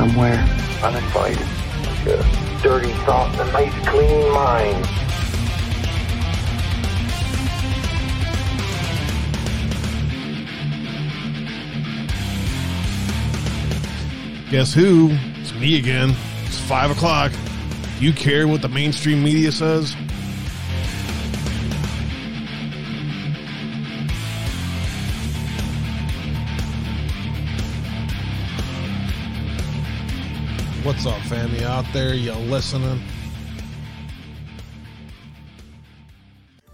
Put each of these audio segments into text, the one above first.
somewhere. Uninvited. Like dirty thought in a nice, clean mind. Guess who? It's me again. It's five o'clock. You care what the mainstream media says? What's up, family out there? You listening?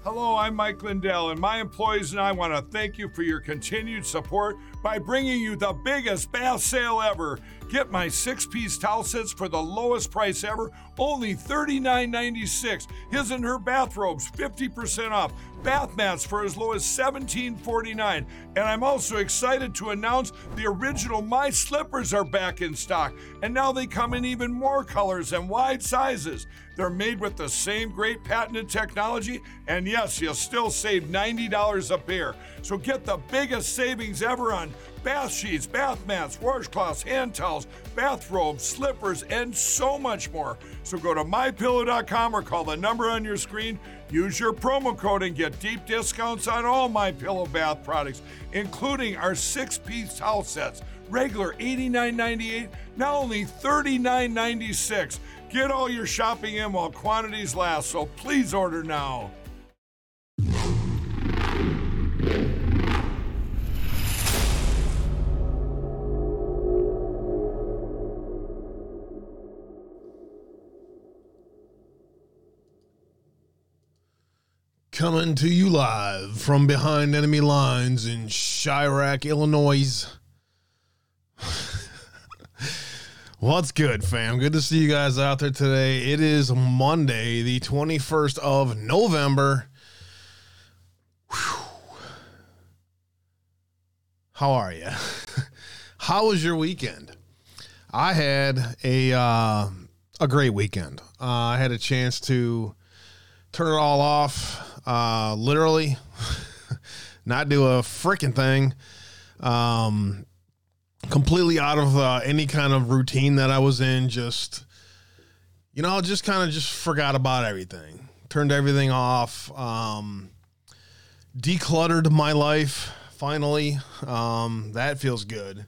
Hello, I'm Mike Lindell, and my employees and I want to thank you for your continued support by bringing you the biggest bath sale ever. Get my six piece towel sets for the lowest price ever, only $39.96. His and her bathrobes, 50% off. Bath mats for as low as $17.49. And I'm also excited to announce the original My Slippers are back in stock, and now they come in even more colors and wide sizes. They're made with the same great patented technology, and yes, you'll still save $90 a pair. So get the biggest savings ever on bath sheets, bath mats, washcloths, hand towels, bathrobes, slippers, and so much more. So go to mypillow.com or call the number on your screen. Use your promo code and get deep discounts on all my pillow bath products, including our six-piece towel sets. Regular $89.98, now only $39.96. Get all your shopping in while quantities last, so please order now. Coming to you live from behind enemy lines in Chiraq, Illinois. What's good, fam? Good to see you guys out there today. It is Monday, the 21st of November. Whew. How are you? How was your weekend? I had a uh, a great weekend. Uh, I had a chance to turn it all off, uh, literally, not do a freaking thing. Um, completely out of uh, any kind of routine that I was in. Just, you know, just kind of just forgot about everything. Turned everything off. Um, decluttered my life finally. Um, that feels good.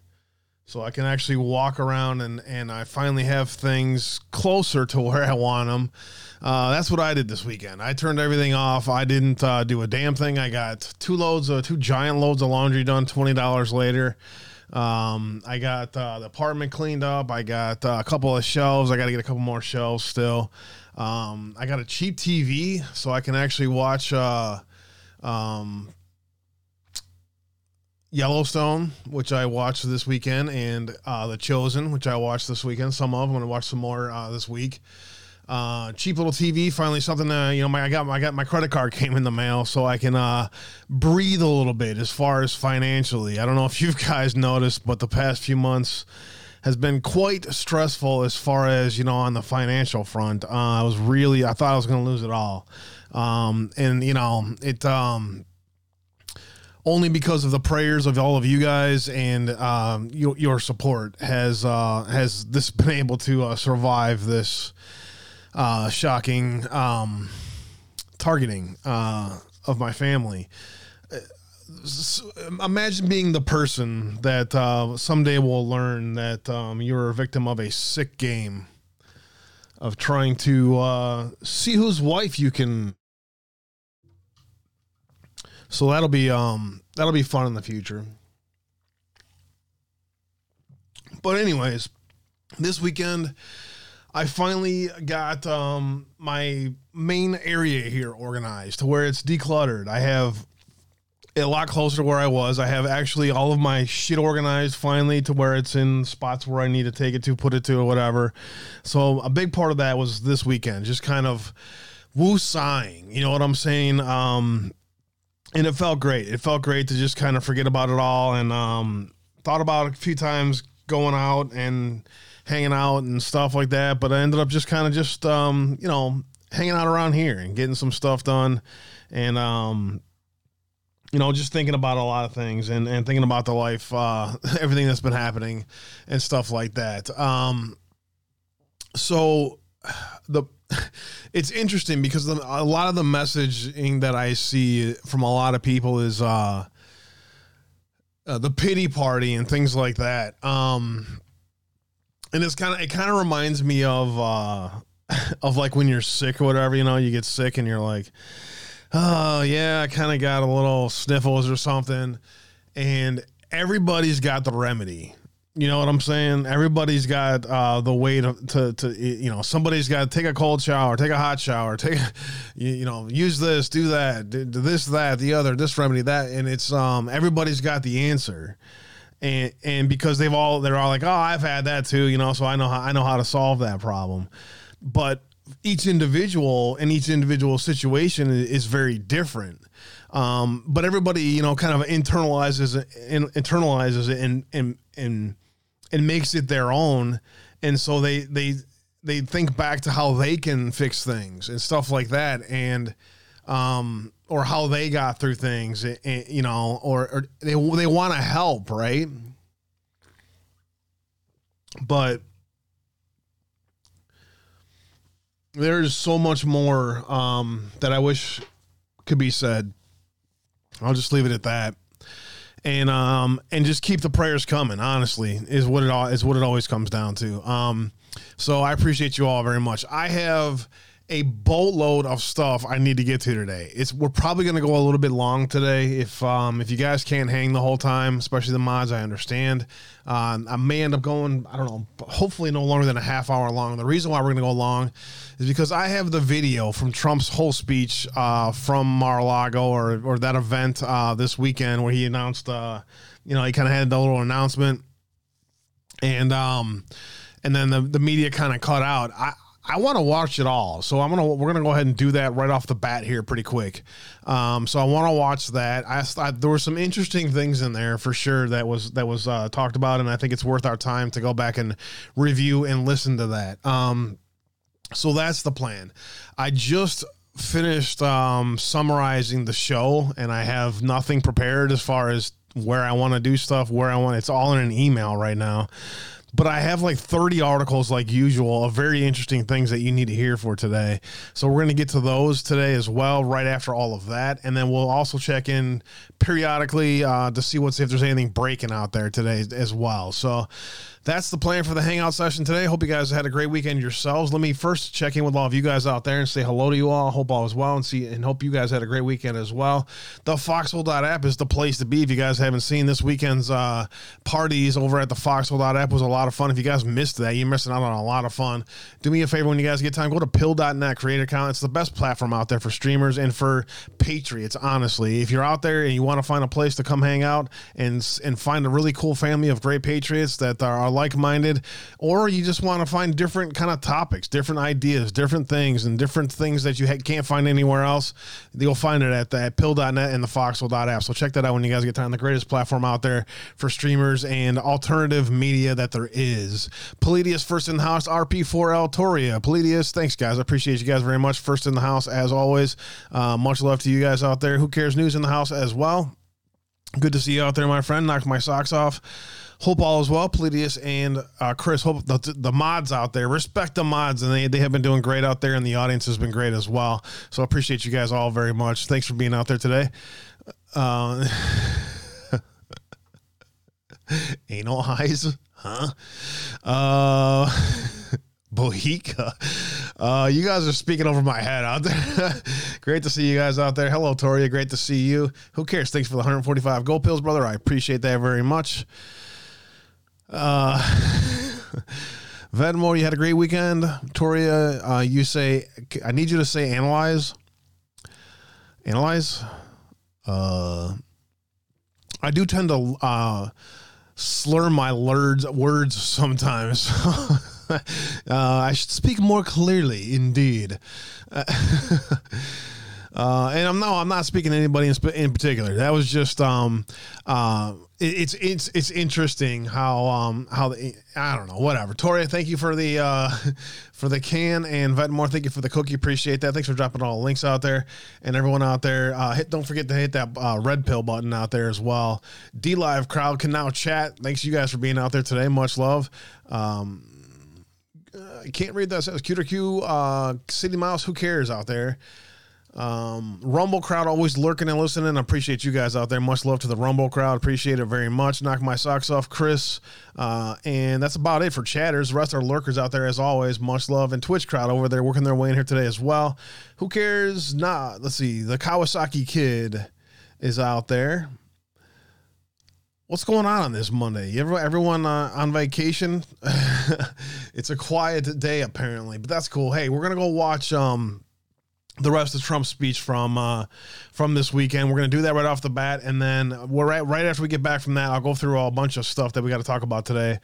So I can actually walk around and, and I finally have things closer to where I want them. Uh, that's what I did this weekend. I turned everything off. I didn't uh, do a damn thing. I got two loads of two giant loads of laundry done. Twenty dollars later. Um, I got uh, the apartment cleaned up. I got uh, a couple of shelves. I got to get a couple more shelves still. Um, I got a cheap TV so I can actually watch uh, um, Yellowstone, which I watched this weekend, and uh, The Chosen, which I watched this weekend. Some of. I'm going to watch some more uh, this week. Uh, cheap little TV. Finally, something. Uh, you know, my I got I got my credit card came in the mail, so I can uh, breathe a little bit as far as financially. I don't know if you guys noticed, but the past few months has been quite stressful as far as you know on the financial front. Uh, I was really I thought I was going to lose it all, um, and you know it. Um, only because of the prayers of all of you guys and um, your, your support has uh, has this been able to uh, survive this uh, shocking um, targeting uh, of my family. S- Imagine being the person that uh, someday will learn that um, you're a victim of a sick game of trying to uh, see whose wife you can so that'll be um that'll be fun in the future. But anyways, this weekend I finally got um my main area here organized to where it's decluttered. I have a lot closer to where I was. I have actually all of my shit organized finally to where it's in spots where I need to take it to, put it to, or whatever. So a big part of that was this weekend, just kind of woo sighing. You know what I'm saying? Um, and it felt great. It felt great to just kind of forget about it all and um, thought about it a few times going out and hanging out and stuff like that. But I ended up just kind of just um, you know hanging out around here and getting some stuff done, and um, you know, just thinking about a lot of things and, and thinking about the life, uh, everything that's been happening and stuff like that. Um, so the it's interesting because the, a lot of the messaging that I see from a lot of people is uh, uh, the pity party and things like that. Um, and it's kind of it kind of reminds me of uh, of like when you're sick or whatever. You know, you get sick and you're like, oh yeah, I kind of got a little sniffles or something, and everybody's got the remedy. You know what I'm saying? Everybody's got uh, the way to, to, to, you know, somebody's got to take a cold shower, take a hot shower, take, you, you know, use this, do that, do this, that, the other, this remedy, that, and it's um everybody's got the answer, and and because they've all they're all like, oh, I've had that too, you know, so I know how I know how to solve that problem, but each individual and each individual situation is very different. Um, but everybody, you know, kind of internalizes it, internalizes it and and and and makes it their own. And so they they they think back to how they can fix things and stuff like that. And um or how they got through things and, you know or, or they they want to help right? But there's so much more um that I wish could be said. I'll just leave it at that and um and just keep the prayers coming. Honestly, is what it all is what it always comes down to. Um, so I appreciate you all very much. I have a boatload of stuff I need to get to today. It's we're probably going to go a little bit long today. If um, if you guys can't hang the whole time, especially the mods, I understand. Um, I may end up going. I don't know. Hopefully, no longer than a half hour long. The reason why we're going to go long is because I have the video from Trump's whole speech uh, from Mar-a-Lago or or that event uh, this weekend where he announced. Uh, you know, he kind of had the little announcement, and um, and then the the media kind of cut out. I I want to watch it all, so I'm gonna we're gonna go ahead and do that right off the bat here, pretty quick. Um, so I want to watch that. I, I, there were some interesting things in there for sure that was that was uh, talked about, and I think it's worth our time to go back and review and listen to that. Um, so that's the plan. I just finished um, summarizing the show, and I have nothing prepared as far as where I want to do stuff, where I want. It's all in an email right now but I have like 30 articles, like usual, of very interesting things that you need to hear for today. So we're going to get to those today as well, right after all of that. And then we'll also check in periodically uh, to see what's if there's anything breaking out there today as well. So that's the plan for the hangout session today. Hope you guys had a great weekend yourselves. Let me first check in with all of you guys out there and say hello to you all. Hope all is well and see and hope you guys had a great weekend as well. The foxhole.app is the place to be. If you guys haven't seen this weekend's uh, parties over at the foxhole.app was a lot of fun. If you guys missed that, you're missing out on a lot of fun. Do me a favor when you guys get time, go to pilled.net, create an account. It's the best platform out there for streamers and for patriots, honestly. If you're out there and you want to find a place to come hang out and and find a really cool family of great patriots that are like-minded or you just want to find different kind of topics different ideas different things and different things that you ha- can't find anywhere else you'll find it at that pilled.net and the foxhole.app so check that out when you guys get time the greatest platform out there for streamers and alternative media that there is. Palladius first in the house rp4l toria Palladius thanks guys. I appreciate you guys very much. First in the house as always. Uh, much love to you guys out there. Who cares? News in the house as well. Good to see you out there my friend. Knocked my socks off Hope all is well, Palladius and uh, Chris. Hope the, the mods out there respect the mods, and they, they have been doing great out there, and the audience has been great as well. So I appreciate you guys all very much. Thanks for being out there today. Uh, anal eyes, huh? Uh, Bohica. Uh, you guys are speaking over my head out there. Great to see you guys out there. Hello, Toria. Great to see you. Who cares? Thanks for the 145 gold pills, brother. I appreciate that very much. Uh, Vedmore, you had a great weekend. Toria, uh, you say, I need you to say analyze. Analyze. Uh, I do tend to uh, slur my words words sometimes. uh, I should speak more clearly, indeed. Uh, Uh, and I'm no, I'm not speaking to anybody in, sp- in particular. That was just um, uh, it, it's it's it's interesting how um how the I don't know whatever. Tori, thank you for the uh for the can and Vetmore, thank you for the cookie. Appreciate that. Thanks for dropping all the links out there and everyone out there. Uh, hit don't forget to hit that uh, red pill button out there as well. DLive crowd can now chat. Thanks you guys for being out there today. Much love. Um, I can't read that. It says Q, uh, City Mouse. Who cares out there? Um, Rumble crowd always lurking and listening. I appreciate you guys out there. Much love to the Rumble crowd. Appreciate it very much. Knock my socks off, Chris. Uh, and that's about it for chatters. The rest are lurkers out there as always. Much love. And Twitch crowd over there working their way in here today as well. Who cares? Nah, let's see. The Kawasaki kid is out there. What's going on on this Monday? Everyone uh, on vacation? it's a quiet day apparently, but that's cool. Hey, we're gonna go watch um, the rest of Trump's speech from uh, from this weekend. We're gonna do that right off the bat, and then we're right right after we get back from that, I'll go through a bunch of stuff that we got to talk about today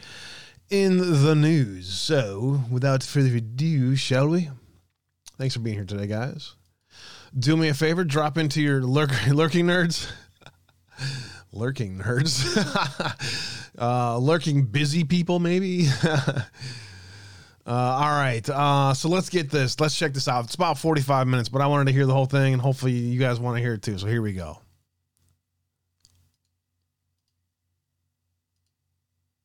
in the news. So, without further ado, shall we? Thanks for being here today, guys. Do me a favor, drop into your lurk- lurking nerds. lurking nerds, uh, lurking busy people, maybe. Uh, all right, uh, so let's get this. Let's check this out. It's about forty-five minutes, but I wanted to hear the whole thing, and hopefully, you guys want to hear it too. So here we go.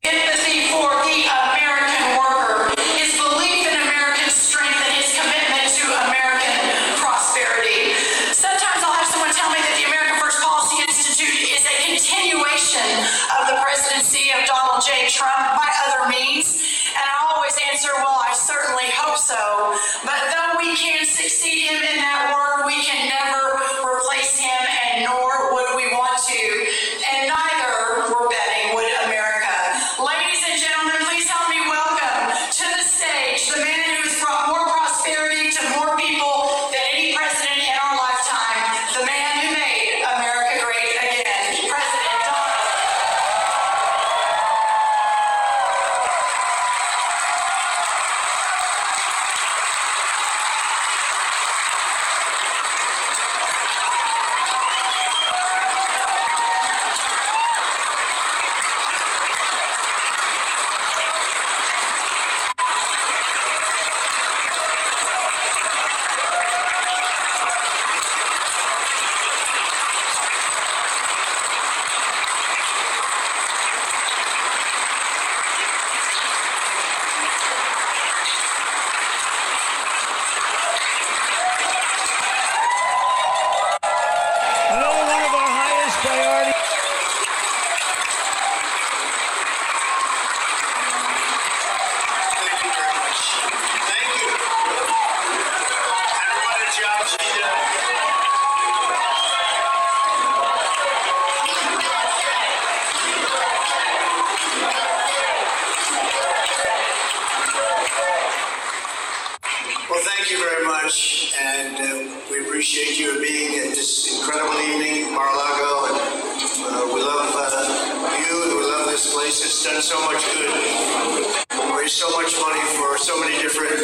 Empathy for the American worker, his belief in American strength, and his commitment to American prosperity. Sometimes I'll have someone tell me that the American First Policy Institute is a continuation of the presidency of Donald J. Trump so. But though we can succeed him in that work, love this place. It's done so much good. Raised so much money for so many different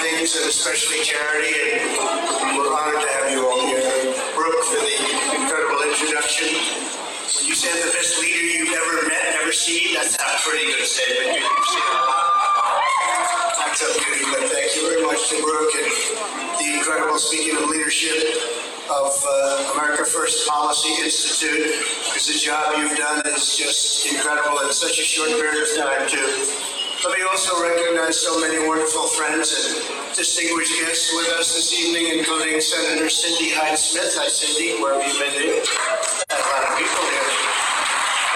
things, and especially charity, and we're honored to have you all here. Brooke, for the incredible introduction. You said the best leader you've ever met, ever seen, that's a pretty good statement. You've. That's a beauty, but thank you very much to Brooke and the incredible, speaking of leadership, of uh, America First Policy Institute, because the job you've done is just incredible in such a short period of time, too. Let me also recognize so many wonderful friends and distinguished guests with us this evening, including Senator Cindy Hyde Smith. Hi, Cindy, where have you been? There? A lot of people here.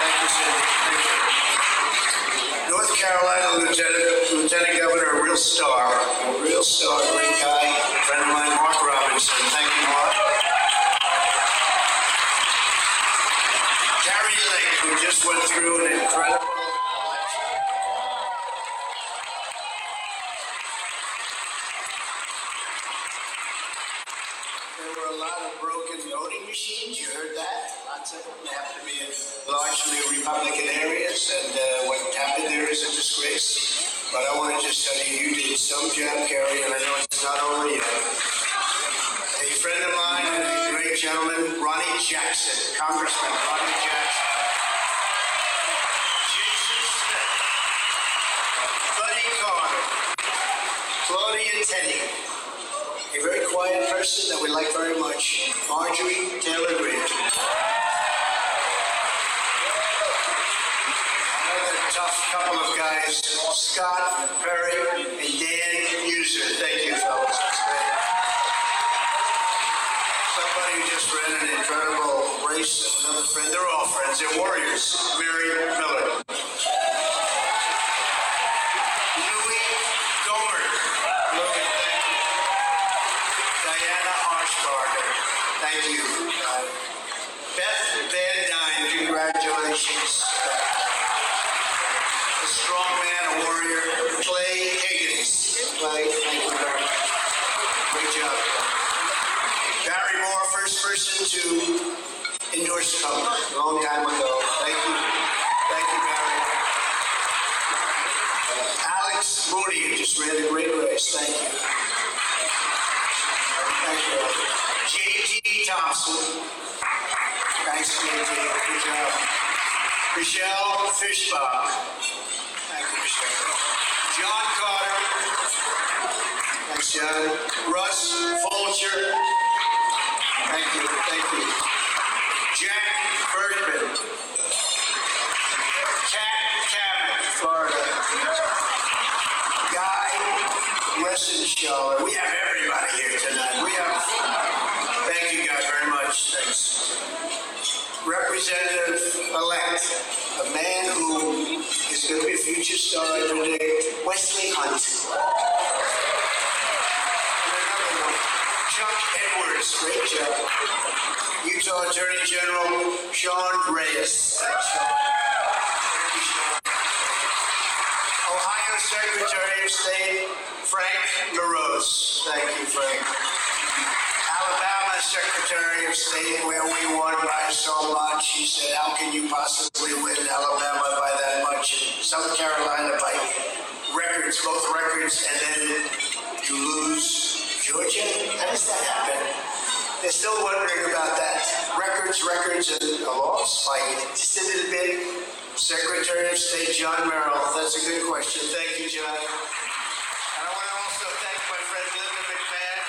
Thank you, Cindy. Thank you. North Carolina Lieutenant, Lieutenant Governor, a real star, a real star, great guy, friend of mine, Mark Robinson. Thank you, Mark. Kari Lake, who just went through an incredible. There were a lot of broken voting machines. You heard that? Lots of them happen to be in largely Republican areas, and uh, what happened there is a disgrace. But I want to just tell you, you did some job, Kari, and I know it's not over yet. A friend of mine and great gentleman, Ronnie Jackson, Congressman Ronnie Jackson. Jason Smith. Buddy Carter. Claudia A very quiet person that we like very much, Marjorie Taylor Greene. Another tough couple of guys, Scott Perry and Dan Meuser. Thank you, fellas. Somebody who just ran an incredible race. Another friend. They're all friends. They're warriors. Mary Miller. Thompson. Thanks, J.T. Good job. Michelle Fischbach. Thank you, Michelle. John Carter. Thanks, John. Russ Fulcher. Thank you, thank you. Jack Bergman. Kat Cammack, Florida. Guy Reschenthaler. We have everybody here tonight. Representative-elect, a man who is going to be a future star, I Wesley Hunt. Another one, Chuck Edwards, great job. Utah Attorney General Sean Reyes. Thank you, Sean. Ohio Secretary of State Frank LaRose. Thank you, Frank. Alabama Secretary of State, where we won by so much. He said, How can you possibly win Alabama by that much? South Carolina by records, both records, and then you lose Georgia? How does that happen? They're still wondering about that. Records, records, and a loss by just a little bit. Secretary of State John Merrill. That's a good question. Thank you, John. And I want to also thank my friend Linda McMahon,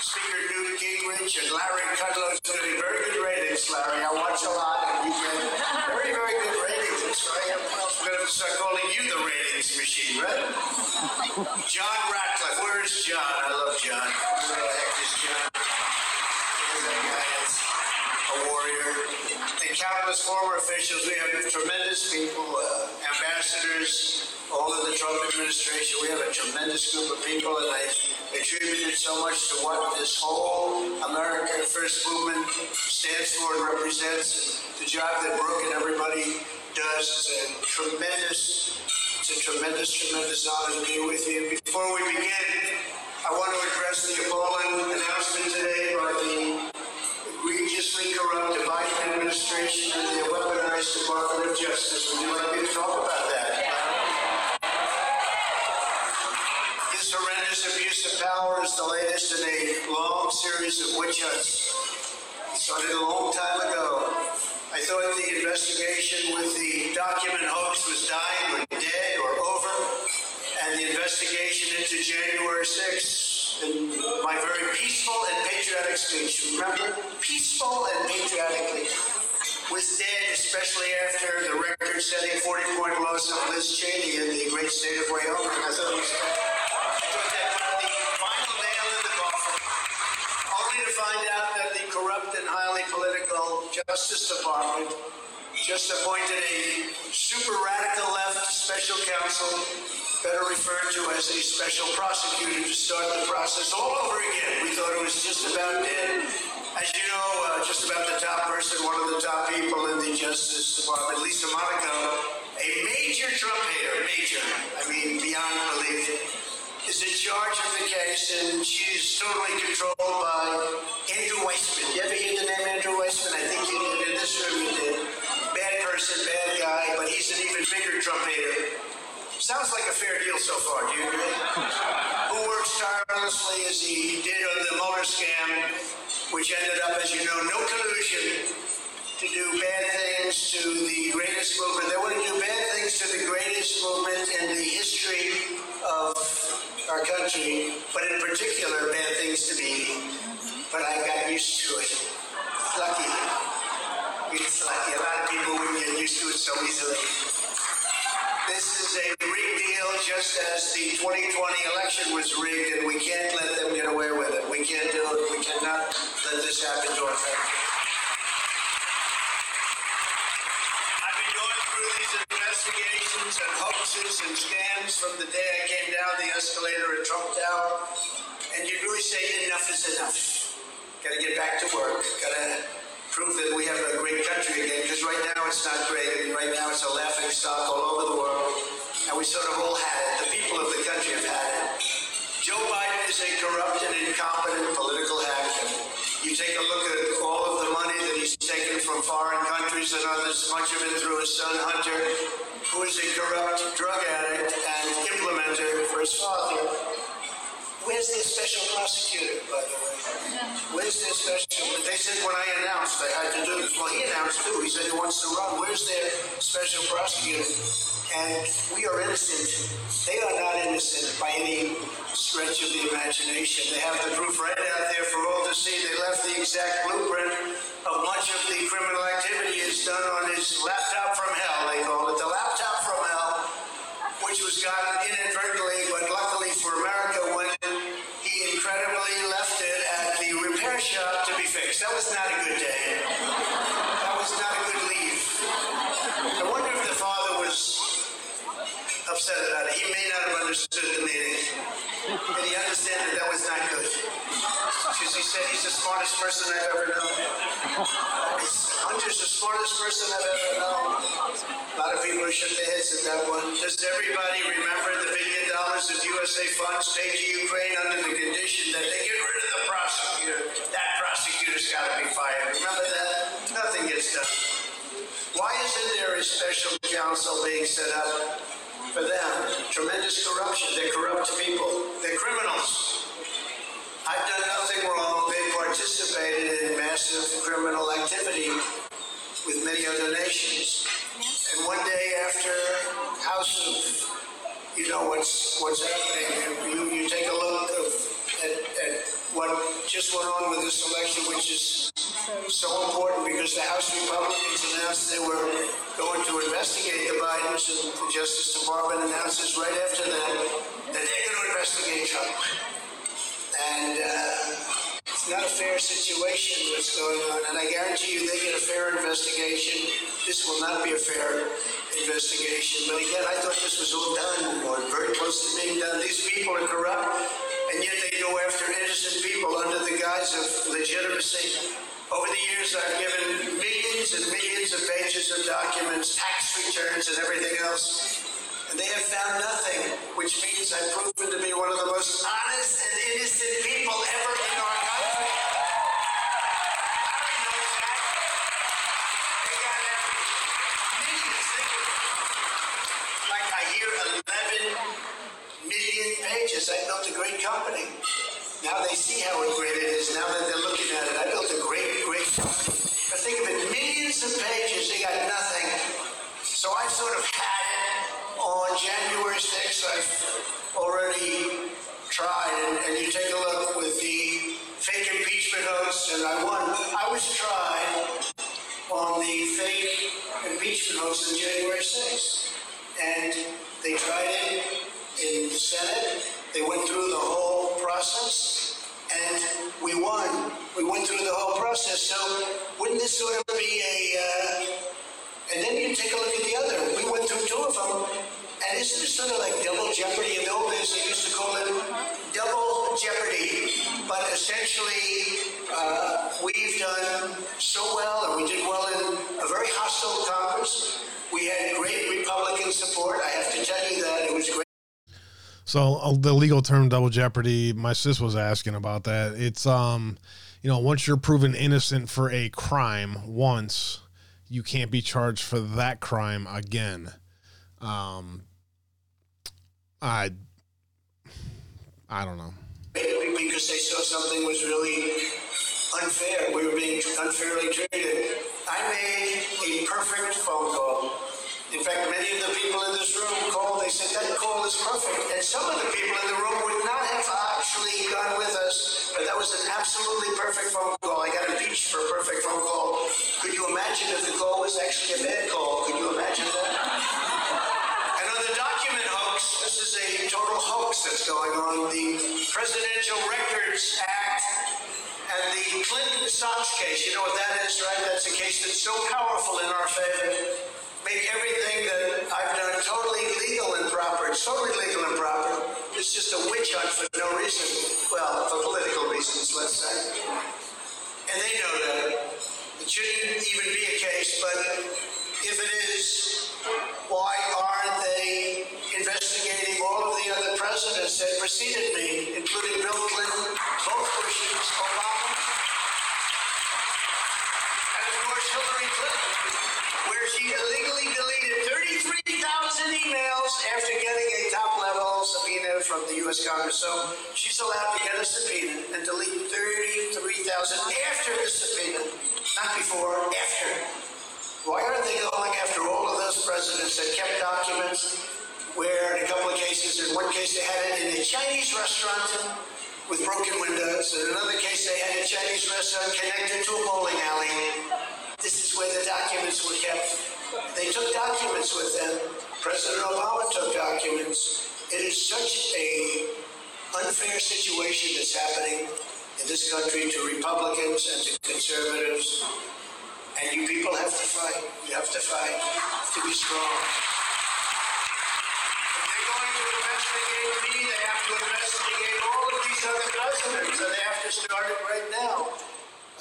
Speaker And Larry Kudlow. Be very good ratings, Larry. I watch a lot, and you get very, very good ratings. That's right. I'm going to start calling you the ratings machine, right? John Ratcliffe. Where is John? I love John. Where the heck is John? A warrior. And countless former officials. We have tremendous people, uh, ambassadors, all of the Trump administration. We have a tremendous group of people, and I attribute it so much to what this whole American First movement stands for and represents. And the job that Brooke and everybody does is a tremendous, it's a tremendous, tremendous honor to be with you. Before we begin, I want to address the appalling announcement today by the egregiously corrupt Biden administration and the weaponized Department of Justice. Would you like me to talk about that? Power is the latest in a long series of witch hunts. It started a long time ago. I thought the investigation with the document hoax was dying or dead or over, and the investigation into January 6th and my very peaceful and patriotic speech, remember, peaceful and patriotically, was dead, especially after the record-setting 40-point loss of Liz Cheney in the great state of Wyoming. I thought it was, Justice Department just appointed a super radical left special counsel, better referred to as a special prosecutor, to start the process all over again. We thought it was just about dead. As you know, uh, just about the top person, one of the top people in the Justice Department, Lisa Monaco, a major Trump hater, major, I mean, beyond belief, is in charge of the case, and she's totally controlled by Andrew Weissmann. You ever hear the name Andrew Weissmann? I think you Bad person, bad guy, but he's an even bigger Trump hater. Sounds like a fair deal so far, do you agree? Who works tirelessly as he did on the Mueller scam which ended up, as you know, no collusion to do bad things to the greatest movement. They to do bad things to the greatest movement in the history of our country, but in particular, bad things to me. But I got used to it. Lucky. It's lucky. A lot of people wouldn't used to it so easily. This is a rigged deal, just as the 2020 election was rigged, and we can't let them get away with it. We can't do it. We cannot let this happen to our country. I've been going through these investigations and hoaxes and scams from the day I came down the escalator at Trump Tower, and you really say enough is enough. Got to get back to work. Got to prove that we have a great country again, because right now it's not great. Mean, right now it's a laughing stock all over the world, and we sort of all had it. The people of the country have had it. Joe Biden is a corrupt and incompetent political hack. You take a look at all of the money that he's taken from foreign countries and others, much of it through his son Hunter, who is a corrupt drug addict and implementer for his father. Where's their special prosecutor, by the way? Where's their special? They said when I announced I had to do this. Well, he announced too. He said he wants to run. Where's their special prosecutor? And we are innocent. They are not innocent by any stretch of the imagination. They have the proof right out there for all to see. They left the exact blueprint of much of the criminal activity is done on his laptop from hell. They call it the laptop from hell which was gotten inadvertently, shop to be fixed. That was not a good day. That was not a good leave. I wonder if the father was upset about it. He may not have understood the meaning. Did he understood that that was not good? Because he said he's the smartest person I've ever known. Hunter's the smartest person I've ever known. A lot of people shook their heads at that one. Does everybody remember the billion dollars of USA funds paid to Ukraine under the condition that they get rid of the prosecutor? That prosecutor's got to be fired. Remember that? Nothing gets done. Why isn't there a special counsel being set up for them? Tremendous corruption. They're corrupt people. They're criminals. I've done nothing wrong. They participated in massive criminal activity with many other nations. And one day after House of, you know what's what's happening, you, you take a look what just went on with this election, which is so important because the House Republicans announced they were going to investigate the Bidens, and the Justice Department announces right after that that they're going to investigate Trump. And uh, it's not a fair situation what's going on. And I guarantee you they get a fair investigation. This will not be a fair investigation. But again, I thought this was all done or very close to being done. These people are corrupt, and yet they go after innocent people under the guise of legitimacy. Over the years, I've given millions and millions of pages of documents, tax returns, and everything else. And they have found nothing, which means I've proven to be one of the most honest and innocent people ever in our country. Harry knows that. They got millions. Think of it. Like I hear 11 million pages. I built a great company. See how great it is. Now that they're looking at it, I built a great, great company. But think of it, millions of pages. They got nothing. So I've sort of had it on January 6th. I've already tried, and, and you take a look with the fake impeachment hoax, and I won. I was tried on the fake impeachment hoax on January 6th, and they tried it in the Senate. They went through the whole process, and we won. We went through the whole process. So wouldn't this sort of be a uh, and then you take a look at the other. We went through two of them. And isn't it sort of like double jeopardy? In the old they used to call it double jeopardy. But essentially, uh, we've done so well, and we did well in a very hostile Congress. We had great Republican support. I have to tell you that. It was great. So uh, the legal term double jeopardy, my sis was asking about that. It's um, you know, once you're proven innocent for a crime once, you can't be charged for that crime again. Um, I, I don't know. because they saw something was really unfair. We were being unfairly treated. I made a perfect phone call. In fact, many of the people in this room called. They said that call is perfect. And some of the people in the room would not have actually gone with us, but that was an absolutely perfect phone call. I got a impeached for a perfect phone call. Could you imagine if the call was actually a bad call? Could you imagine that? And on the document hoax, this is a total hoax that's going on. The Presidential Records Act and the Clinton socks case, you know what that is, right? That's a case that's so powerful in our favor. Make everything that I've done totally legal and proper. It's totally legal and proper. It's just a witch hunt for no reason. Well, for political reasons, let's say. And they know that. It shouldn't even be a case, but if it is, why aren't they investigating all of the other presidents that preceded me, including Bill Clinton, both Bushes, Obama, and of course Hillary Clinton, where she illegally 33,000 emails after getting a top-level subpoena from the U.S. Congress. So she's allowed to get a subpoena and delete 33,000 after the subpoena, not before, after. Why aren't they going after all of those presidents that kept documents where in a couple of cases, in one case they had it in a Chinese restaurant with broken windows, in another case they had a Chinese restaurant connected to a bowling alley. This is where the documents were kept. They took documents with them. President Obama took documents. It is such a unfair situation that's happening in this country to Republicans and to conservatives. And you people have to fight. You have to fight to be strong. If they're going to investigate me, they have to investigate all of these other presidents, and they have to start it right now.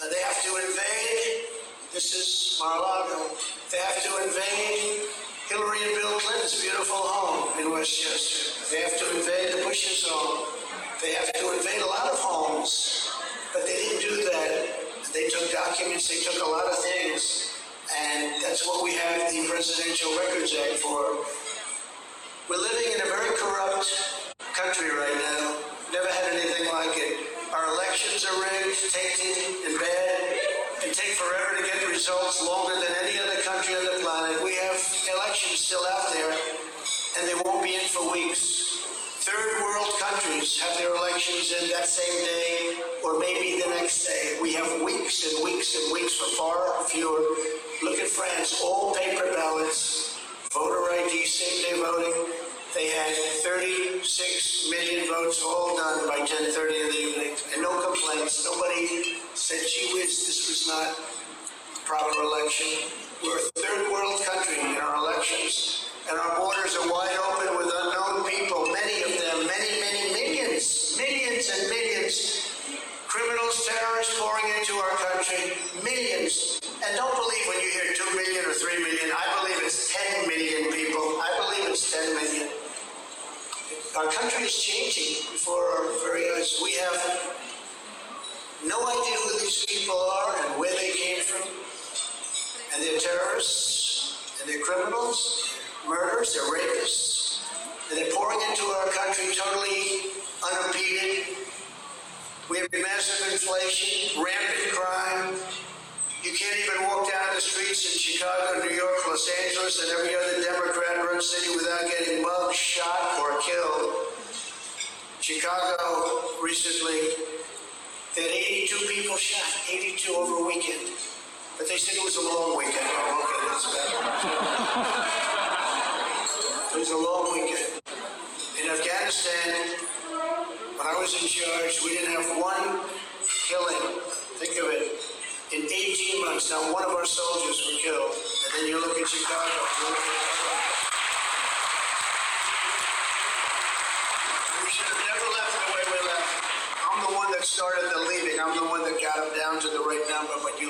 Uh, they have to invade. This is Mar-a-Lago. They have to invade Hillary and Bill Clinton's beautiful home in Westchester. They have to invade the Bush's home. They have to invade a lot of homes, but they didn't do that. They took documents, they took a lot of things, and that's what we have the Presidential Records Act for. We're living in a very corrupt country right now. Never had anything like it. Our elections are rigged, tainted, and bad, and take forever to get results, longer than any other still out there, and they won't be in for weeks. Third world countries have their elections in that same day or maybe the next day. We have weeks and weeks and weeks for far fewer. Look at France, all paper ballots, voter ID, same day voting. They had 36 million votes all done by 10:30 in the evening, and no complaints. Nobody said, "Gee whiz, this was not a proper election." We're a third world country in our elections, and our borders are wide open with unknown people. Many of them, many, many millions, millions and millions. Criminals, terrorists pouring into our country, millions. And don't believe when you hear 2 million or 3 million. I believe it's 10 million people. I believe it's 10 million. Our country is changing before our very eyes. We have no idea who these people are and where they came from. And they're terrorists, and they're criminals, murderers, they're rapists. And they're pouring into our country totally unimpeded. We have massive inflation, rampant crime. You can't even walk down the streets in Chicago, New York, Los Angeles, and every other Democrat-run city without getting mugged, shot, or killed. Chicago recently, had 82 people shot, 82 over a weekend. But they said it was a long weekend. Oh, okay, that's better. it was a long weekend. In Afghanistan, when I was in charge, we didn't have one killing. Think of it. In 18 months, not one of our soldiers were killed. And then you look at Chicago. look at- We should have never left the way we left. I'm the one that started the leaving. I'm the one that got them down to the right number. But you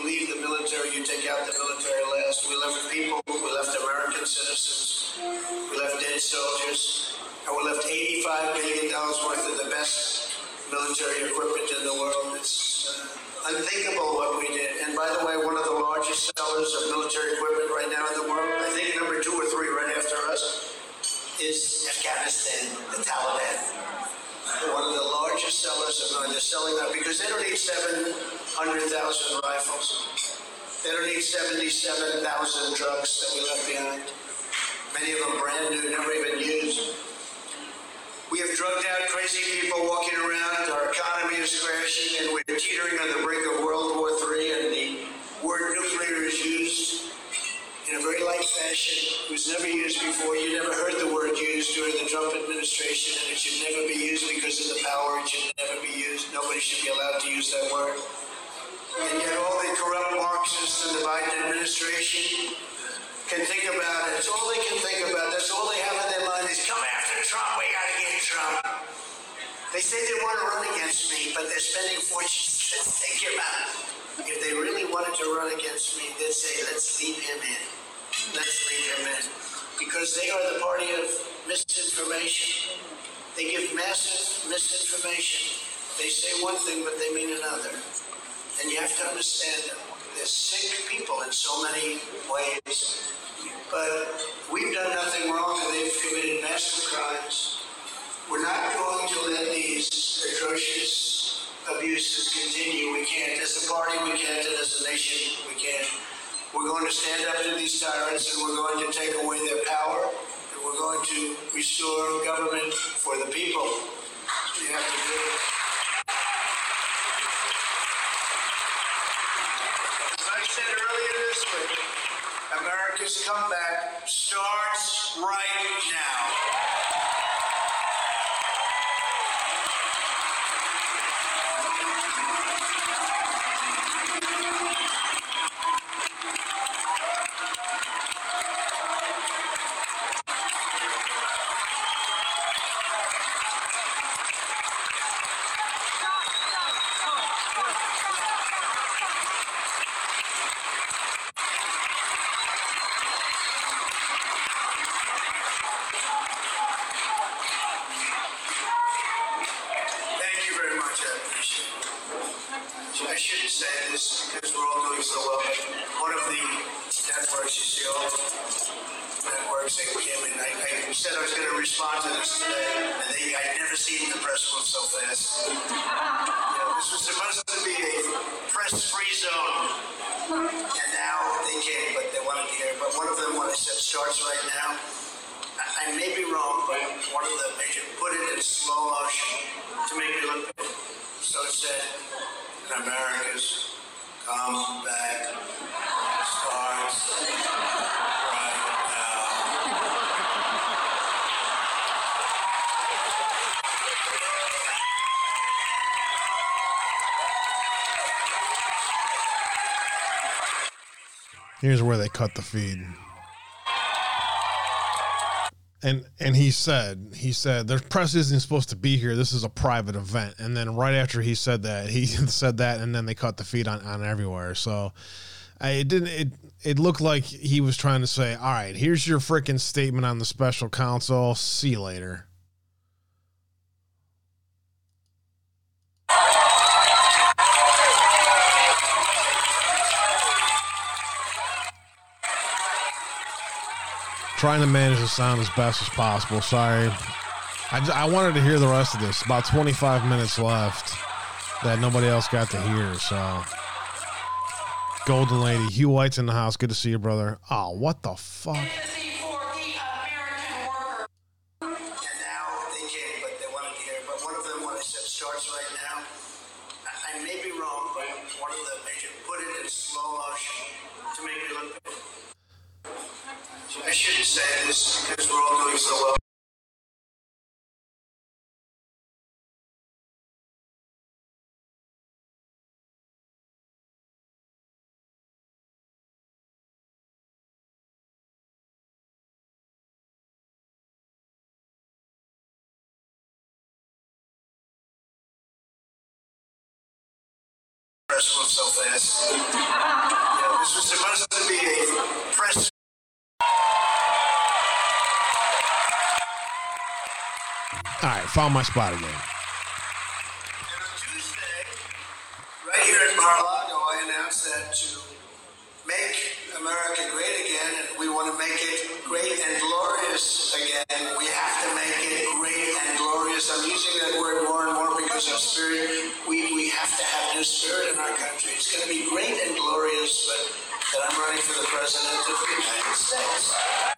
out the military last. We left people, we left American citizens, we left dead soldiers, and we left $85 billion worth of the best military equipment in the world. It's uh, unthinkable what we did. And by the way, one of the largest sellers of military equipment right now in the world, I think number two or three right after us, is Afghanistan, the Taliban. One of the largest sellers of mine. They're selling out because they don't need 700,000 rifles. They don't need 77,000 trucks that we left behind. Many of them brand new, never even used. We have drugged out crazy people walking around. Our economy is crashing, and we're teetering on the brink of World War III. And the word nuclear is used in a very light fashion. It was never used before. You never heard the word used during the Trump administration, and it should never be used because of the power. It should never be used. Nobody should be allowed to use that word. And yet, all the corrupt Marxists in the Biden administration can think about it. It's all they can think about. That's all they have in their mind is come after Trump. We got to get Trump. They say they want to run against me, but they're spending fortunes to take him out. If they really wanted to run against me, they'd say, let's leave him in. Let's leave him in. Because they are the party of misinformation. They give massive misinformation. They say one thing, but they mean another. And you have to understand them. They're sick people in so many ways. But we've done nothing wrong, and they've committed massive crimes. We're not going to let these atrocious abuses continue. We can't. As a party, we can't. And as a nation, we can't. We're going to stand up to these tyrants, and we're going to take away their power, and we're going to restore government for the people. We have to do it. America's comeback starts right now. Here's where they cut the feed. And and he said he said the press isn't supposed to be here. This is a private event. And then right after he said that, he said that, and then they cut the feed on, on everywhere. So I, it didn't it it looked like he was trying to say, all right, here's your freaking statement on the special counsel. See you later. Trying to manage the sound as best as possible. Sorry. I, I wanted to hear the rest of this. About 25 minutes left that nobody else got to hear. So, Golden Lady, Hugh White's in the house. Good to see you, brother. Oh, what the fuck? I shouldn't say this because we're all doing so well. found my spot again. And on Tuesday, right here in Mar-a-Lago, I announced that to make America great again, and we want to make it great and glorious again. We have to make it great and glorious. I'm using that word more and more because spirit, we, we have to have new spirit in our country. It's going to be great and glorious, but that I'm running for the President of the United States.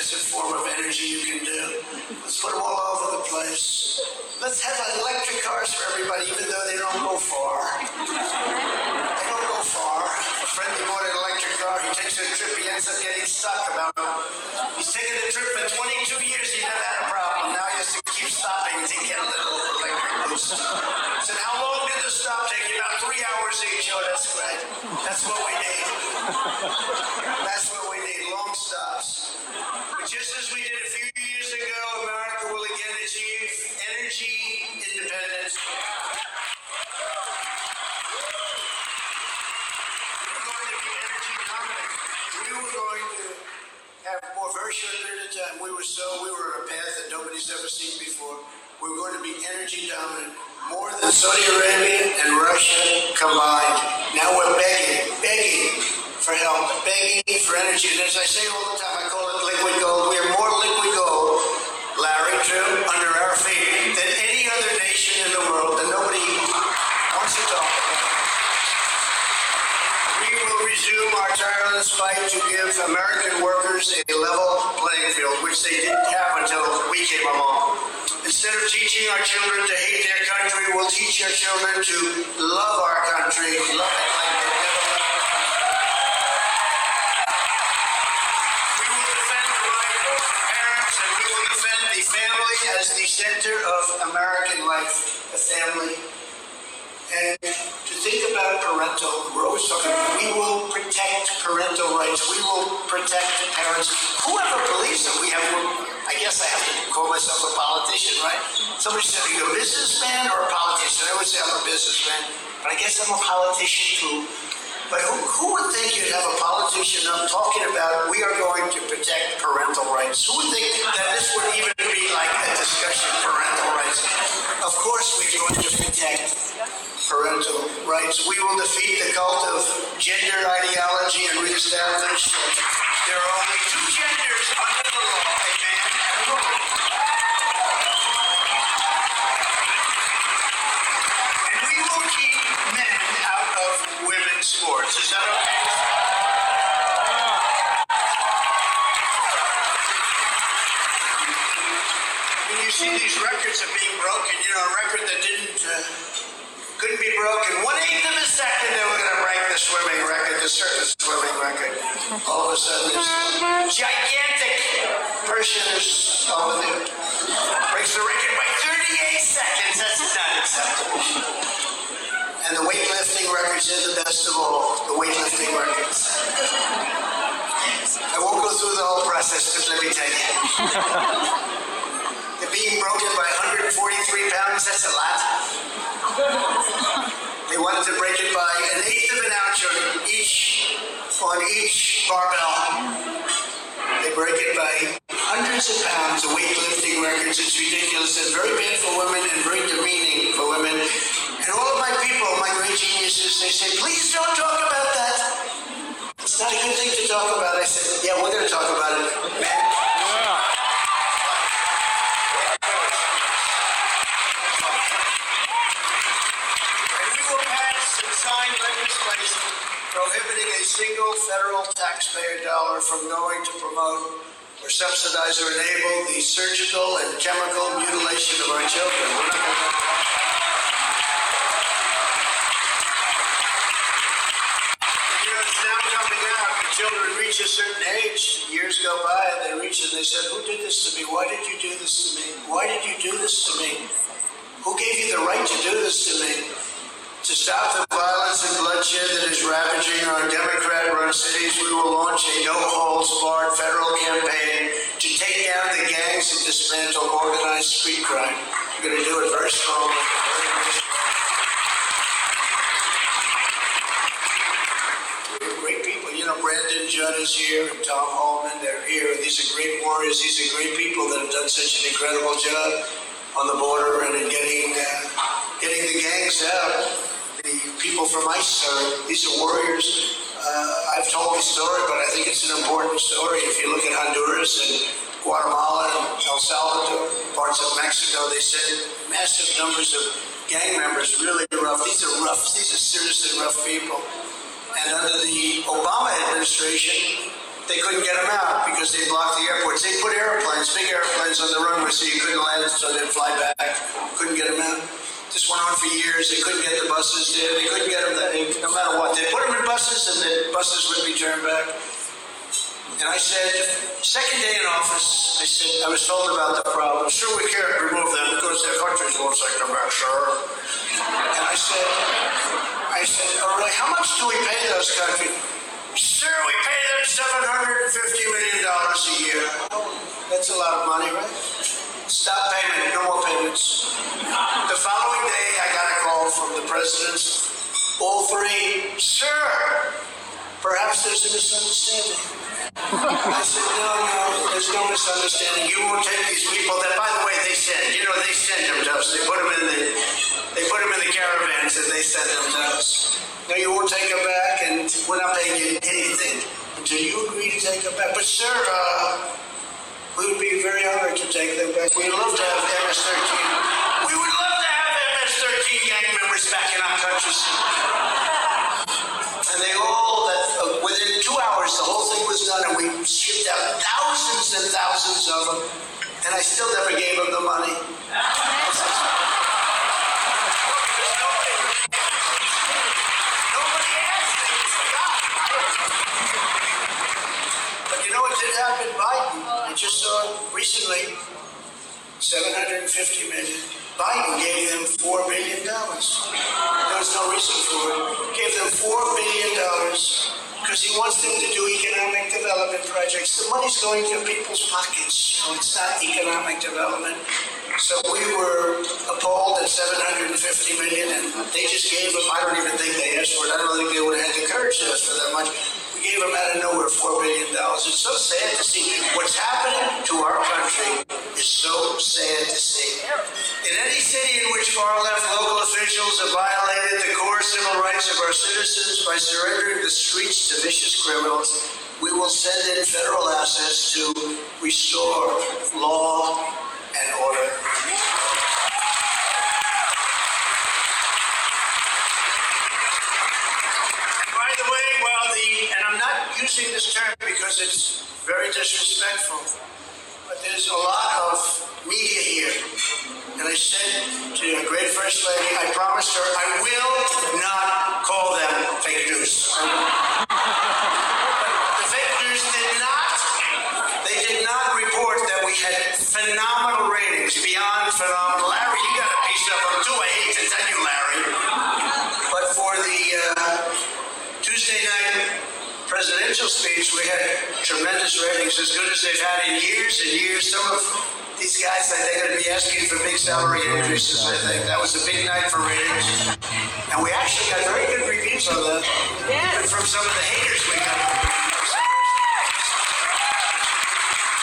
is a form of energy Saudi Arabia and Russia combined. Now we're begging, begging for help, begging for energy. And as I say all the time, I call it liquid gold. We have more liquid gold, Larry, under our feet than any other nation in the world, and nobody wants to talk about. We will resume our tireless fight to give American workers a level playing field, which they didn't have until we came along. Instead of teaching our children to hate their country, we'll teach our children to love our country, love it like they never loved We will defend the right of parents, and we will defend the family as the center of American life, the family. And to think about parental, we're always talking, we will protect parental rights, we will protect parents. Whoever believes that we have I guess I have to call myself a politician, right? Somebody said, Are you a businessman or a politician? I would say I'm a businessman, but I guess I'm a politician too. But who, who would think you'd have a politician I'm talking about we are going to protect parental rights? Who would think that this would even be like a discussion of parental rights? Of course we're going to protect parental rights. We will defeat the cult of gender ideology and reestablish there are only two genders under the law. When you see these records are being broken, you know, a record that didn't, uh, couldn't be broken. One eighth of a second, they were going to break the swimming record, the circus swimming record. All of a sudden, this gigantic person is over there. Breaks the record by 38 seconds. That's not acceptable. And the weightlifting records are the best of all, the weightlifting records. I won't go through the whole process, but let me tell you. They're being broken by 143 pounds, that's a lot. They wanted to break it by an eighth of an ounce on each, on each barbell. They break it by hundreds of pounds of weightlifting records. It's ridiculous and very bad for women and very demeaning for women. And all of my people, my great geniuses, they say, please don't talk about that. It's not a good thing to talk about. I said, yeah, we're going to talk about it. Legislation prohibiting a single federal taxpayer dollar from going to promote or subsidize or enable the surgical and chemical mutilation of our children. We're not going to You know, it's now coming out, the children reach a certain age, years go by, and they reach and they said, who did this to me? Why did you do this to me? Why did you do this to me? Who gave you the right to do this to me? To stop the violence and bloodshed that is ravaging our Democrat-run cities, we will launch a no-holds-barred federal campaign to take down the gangs and dismantle organized street crime. We're going to do it very strongly. We have great people. You know, Brandon Judd is here and Tom Homan. They're here. These are great warriors. These are great people that have done such an incredible job on the border and in getting uh, getting the gangs out. The people from ICE are these are warriors. Uh, I've told the story, but I think it's an important story. If you look at Honduras and Guatemala and El Salvador, parts of Mexico, they send massive numbers of gang members. Really rough. These are rough. These are seriously rough people. And under the Obama administration, they couldn't get them out because they blocked the airports. They put airplanes, big airplanes on the runway so you couldn't land, so they'd fly back. Couldn't get them out. This went on for years. They couldn't get the buses there. They couldn't get them, no matter what. They put them in buses and the buses would be turned back. And I said, second day in office, I said, I was told about the problem. Sure, we can't remove them because their countries won't take them back, sir. Do we pay those countries? Sir, we pay them $750 million a year. That's a lot of money, right? Stop payment, no more payments. The following day, I got a call from the presidents, all three, sir, perhaps there's a misunderstanding. I said, no, no, there's no misunderstanding. You won't take these people that, by the way, they send. You know, they send them to us. They put them in the, they put them in the caravans and they send them to us. No, you won't take them back, and we're not paying you anything until you agree to take them back. But sir, uh, we would be very honored to take them back. We'd love to have MS-13. We would love to have MS-13 gang members back in our country. And they all, hours, the whole thing was done, and we shipped out thousands and thousands of them. And I still never gave them the money. Nobody asked me. It's God. But you know what did happen? Biden, I just saw recently, 750 million. Biden gave them $4 billion. There was no reason for it. Gave them $4 billion because he wants them to do economic development projects. The money's going to people's pockets. Know, it's not economic development. So we were appalled at 750 million, and they just gave them. I don't even think they asked for it. I don't think they would have had the courage to ask for that much. Gave them out of nowhere $4 billion. It's so sad to see. What's happening to our country is so sad to see. In any city in which far left local officials have violated the core civil rights of our citizens by surrendering the streets to vicious criminals, we will send in federal assets to restore law and order. And by the way, while the, and I'm not using this term because it's very disrespectful, but there's a lot of media here. And I said to a great First Lady, I promised her I will not call them fake news. the fake news did not, they did not report that we had phenomenal ratings, beyond phenomenal. Larry, you got a piece of them too. I hate to tell you, Larry. But for the uh, Tuesday night presidential speech, we had tremendous ratings, as good as they've had in years and years. Some of these guys, think, are going to be asking for big salary increases. I think that was a big night for ratings, and we actually got very good reviews on that, even from some of the haters we got.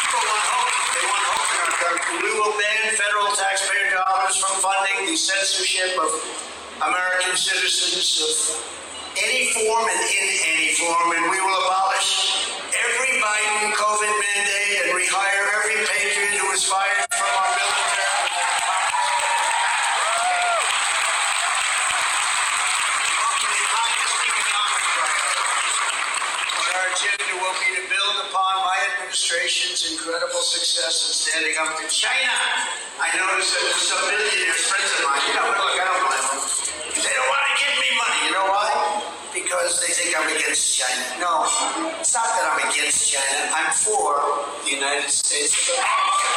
People want hope. They want hope in our country. We will ban federal taxpayer dollars from funding the censorship of American citizens of any form and in any form, and we will abolish every Biden COVID mandate and rehire every patriot who was fired from our military. Our agenda will be to build upon my administration's incredible success in standing up to China. I noticed that there's some billionaires, friends of mine, you know, look, I don't blame them. Because they think I'm against China. No, it's not that I'm against China. I'm for the United States of America.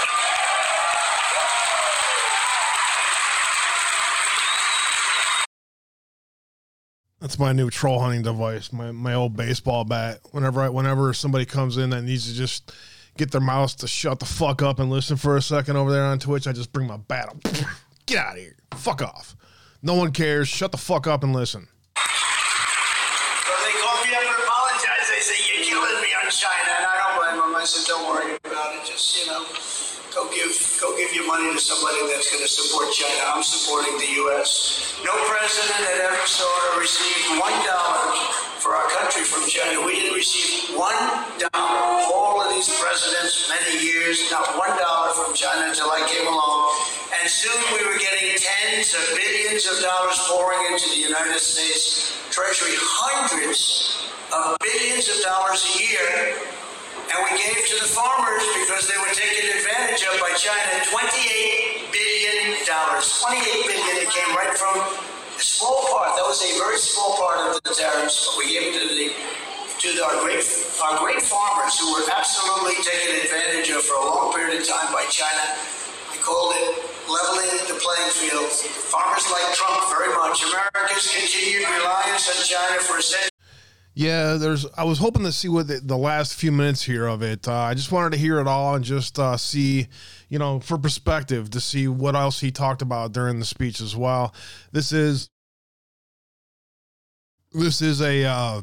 That's my new troll hunting device. My my old baseball bat. Whenever I, whenever somebody comes in that needs to just get their mouse to shut the fuck up and listen for a second over there on Twitch, I just bring my bat up. Get out of here. Fuck off. No one cares. Shut the fuck up and listen. I said, Don't worry about it. Just, you know, go give go give your money to somebody that's going to support China. I'm supporting the U.S. No president had ever sought or received one dollar for our country from China. We didn't receive one dollar. All of these presidents, many years, not one dollar from China until I came along. And soon we were getting tens of billions of dollars pouring into the United States Treasury, hundreds of billions of dollars a year. And we gave to the farmers because they were taken advantage of by China $28 billion. $28 billion that came right from a small part. That was a very small part of the tariffs, but we gave it to the to our great our great farmers who were absolutely taken advantage of for a long period of time by China. I called it leveling the playing field. Farmers like Trump very much. America's continued reliance on China for essential Yeah, there's. I was hoping to see what the, the last few minutes here of it. Uh, I just wanted to hear it all and just uh, see, you know, for perspective to see what else he talked about during the speech as well. This is this is a uh,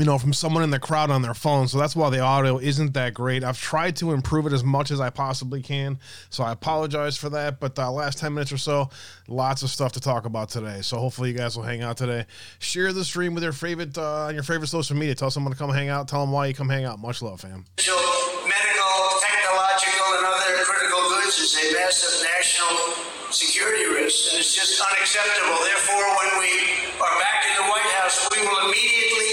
you know from someone in the crowd on their phone, so that's why the audio isn't that great. I've tried to improve it as much as I possibly can, so I apologize for that. But the last ten minutes or so, lots of stuff to talk about today. So hopefully you guys will hang out today. Share the stream with your favorite uh, on your favorite social media. Tell someone to come hang out. Tell them why you come hang out. Much love, fam. medical, technological, and other critical goods is a massive national security and it's just unacceptable. Therefore, when we are back in the White House, we will immediately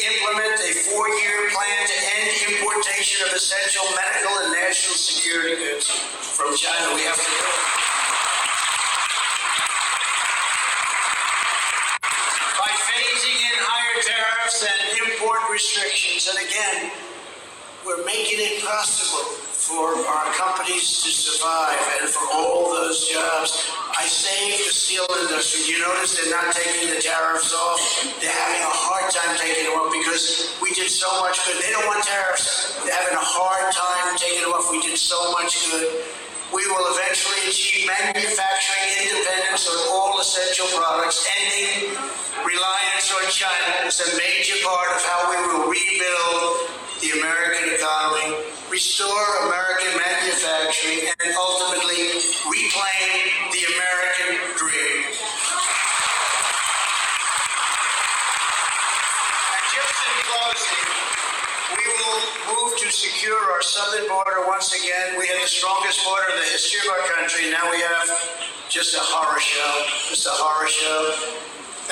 essential medical and national security goods from China. We have to do it. By phasing in higher tariffs and import restrictions, and again, we're making it possible for our companies to survive and for all those jobs. I saved the steel industry. You notice they're not taking the tariffs off. They're having a hard time taking them off because we did so much good. They don't want tariffs. They're having a hard time taking them off. We did so much good. we will eventually achieve manufacturing independence on all essential products, ending reliance on China It's a major part of how we will rebuild the American economy, restore American manufacturing, and ultimately reclaim the American dream. And just in closing, we will move to secure our southern border once again. We had the strongest border in the history of our country. Now we have just a horror show, just a horror show.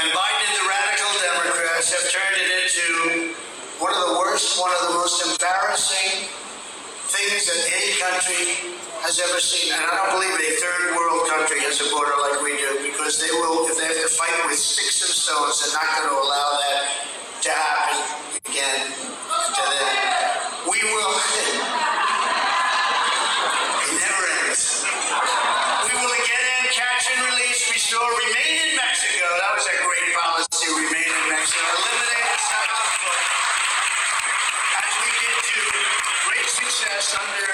And Biden and the radical Democrats have turned it into one of the worst, one of the most embarrassing things that any country has ever seen. And I don't believe a third world country has a border like we do because they will, if they have to fight with sticks and stones, they're not going to allow that to happen again to them. We will. It never ends. We will again catch and release, restore, remain in Mexico. That was a great policy, remain in Mexico. Eliminate the southern foot. As we did to great under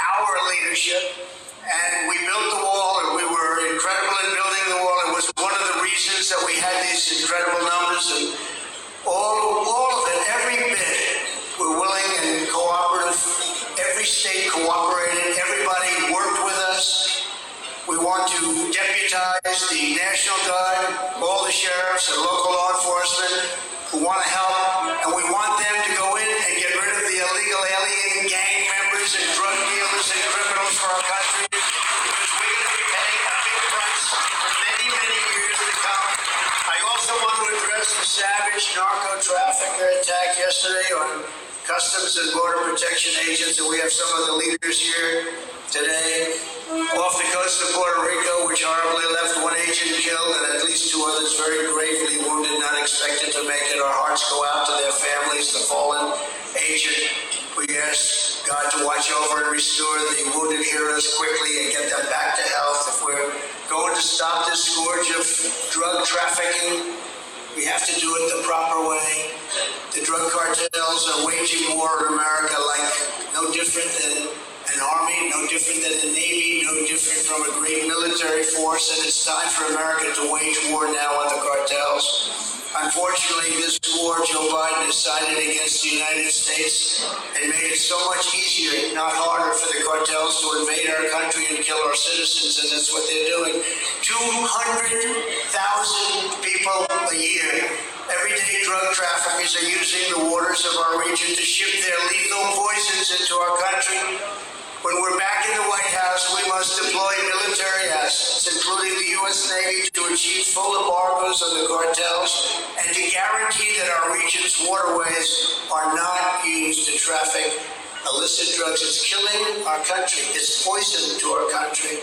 our leadership. And we built the wall, and we were incredible in building the wall. It was one of the reasons that we had these incredible numbers, and all, all of it, every bit, we're willing and cooperative. Every state cooperated. Everybody worked with us. We want to deputize the National Guard, all the sheriffs and local law enforcement who want to help, and we want them to go and drug dealers and criminals for our country because we're going to be paying a big price for many, many years to come. I also want to address the savage narco trafficker attack yesterday on Customs and Border Protection agents, and we have some of the leaders here today. Off the coast of Puerto Rico, which horribly left one agent killed and at least two others very gravely wounded, not expected to make it. Our hearts go out to their families, the fallen agent. We ask God to watch over and restore the wounded heroes quickly and get them back to health. If we're going to stop this scourge of drug trafficking, we have to do it the proper way. The drug cartels are waging war in America like no different than an army, no different than a navy, no different from a great military force, and it's time for America to wage war now on the cartels. Unfortunately, this war Joe Biden has sided against the United States and made it so much easier, not harder, for the cartels to invade our country and kill our citizens, and that's what they're doing. 200,000 people a year. Everyday drug traffickers are using the waters of our region to ship their lethal poisons into our country. When we're back in the White House, we must deploy military assets, including the U.S. Navy, to achieve full embargoes on the cartels and to guarantee that our region's waterways are not used to traffic illicit drugs. It's killing our country. It's poison to our country.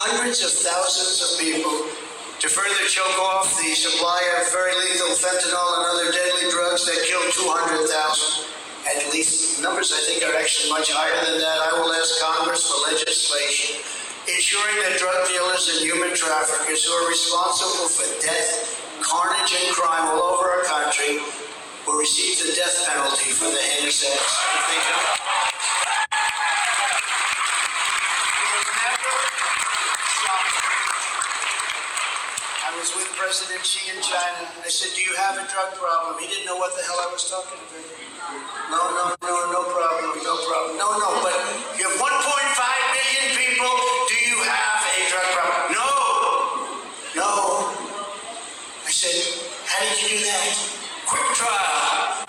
Hundreds of thousands of people to further choke off the supply of very lethal fentanyl and other deadly drugs that kill 200,000 at least numbers I think are actually much higher than that. I will ask Congress for legislation ensuring that drug dealers and human traffickers who are responsible for death, carnage, and crime all over our country will receive the death penalty for the heinous acts. Was with President Xi in China. I said, Do you have a drug problem? He didn't know what the hell I was talking about. No, no, no, no problem, no problem. No, no, but you have 1.5 million people. Do you have a drug problem? No, no. I said, How did you do that? Quick trial.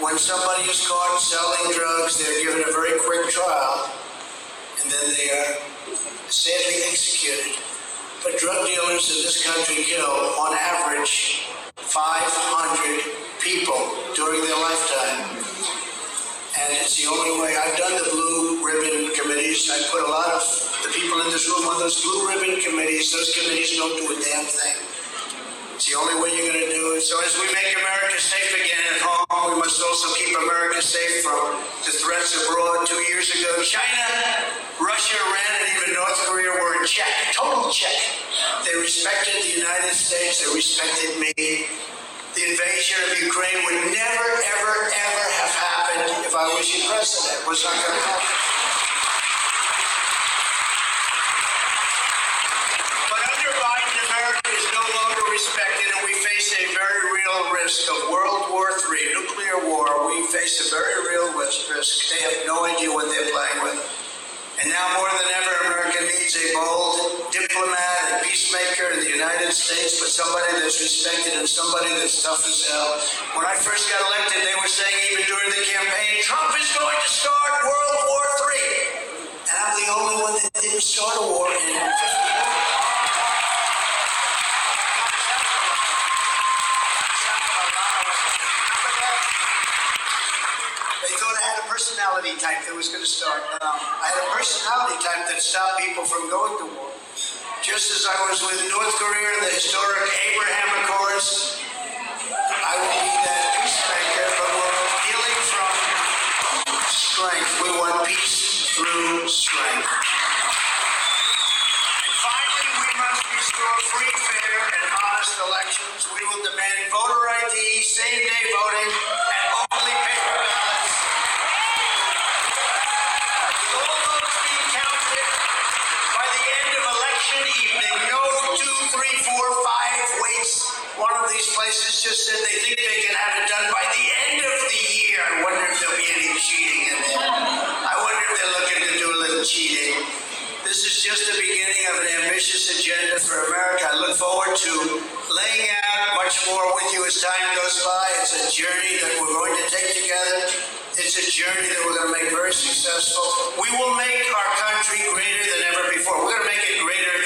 When somebody is caught selling drugs, they're given a very quick trial, and then they are sadly executed. But drug dealers in this country kill, on average, 500 people during their lifetime. And it's the only way. I've done the blue ribbon committees. I put a lot of the people in this room on those blue ribbon committees. Those committees don't do a damn thing. It's the only way you're going to do it. So as we make America safe again at home, we must also keep America safe from the threats abroad. Two years ago, China, Russia, Iran, and even North Korea were in check, total check. They respected the United States, they respected me. The invasion of Ukraine would never, ever, ever have happened if I was your president. It was not going to happen. But under Biden, America is no longer respected, and we face a very real risk of World War III, nuclear war. We face a very real risk. They have no idea what they're playing with. And now more than ever, America needs a bold diplomat and peacemaker in the United States, but somebody that's respected and somebody that's tough as hell. When I first got elected, they were saying even during the campaign, Trump is going to start World War III. And I'm the only one that didn't start a war in 50 years. They thought I had a personality type that was going to start. Um, I had a personality type that stopped people from going to war. Just as I was with North Korea in the historic Abraham Accords, I will be that peacemaker, but we're dealing from strength. We want peace through strength. And finally, we must restore free, fair, and honest elections. We will demand voter ID, same-day voting, places just said they think they can have it done by the end of the year. I wonder if there'll be any cheating in there. I wonder if they're looking to do a little cheating. This is just the beginning of an ambitious agenda for America. I look forward to laying out much more with you as time goes by. It's a journey that we're going to take together. It's a journey that we're going to make very successful. We will make our country greater than ever before. We're going to make it greater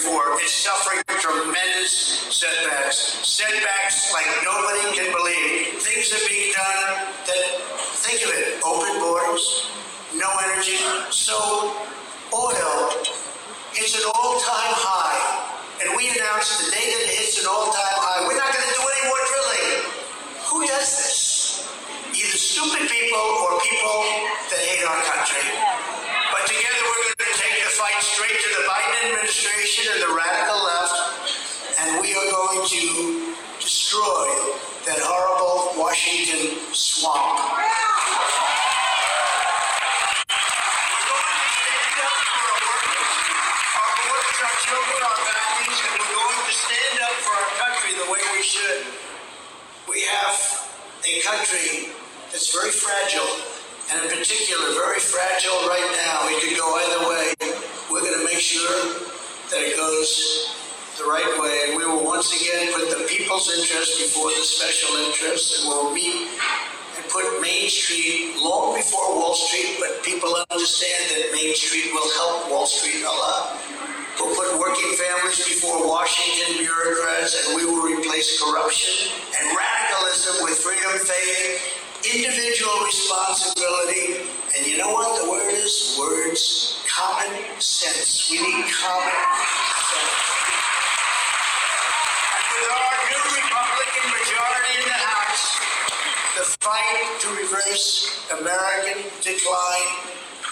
before. It's suffering tremendous setbacks. Setbacks like nobody can believe. Things are being done that, think of it, open borders, no energy. So oil hits an all-time high. And we announced the day that it hits an all-time high, we're not going to do any more drilling. Who does this? Either stupid people or people that hate our country. But together we're going to take the fight straight administration and the radical left, and we are going to destroy that horrible Washington swamp. We're going to stand up for our workers, our boys, our children, our families, we're going to stand up for our country the way we should. We have a country that's very fragile, and in particular, very fragile right now. It could go either way. We're going to make sure that it goes the right way, we will once again put the people's interest before the special interests, and we'll meet and put Main Street long before Wall Street, but people understand that Main Street will help Wall Street a lot. We'll put working families before Washington bureaucrats, and we will replace corruption and radicalism with freedom, faith, individual responsibility, and you know what the word is? Words, common sense. We need common sense. And with our new Republican majority in the House, the fight to reverse American decline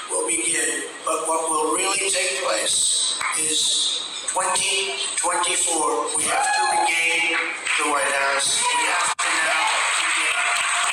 will begin. But what will really take place is 2024. We have to regain the White House. We have to now regain the White House.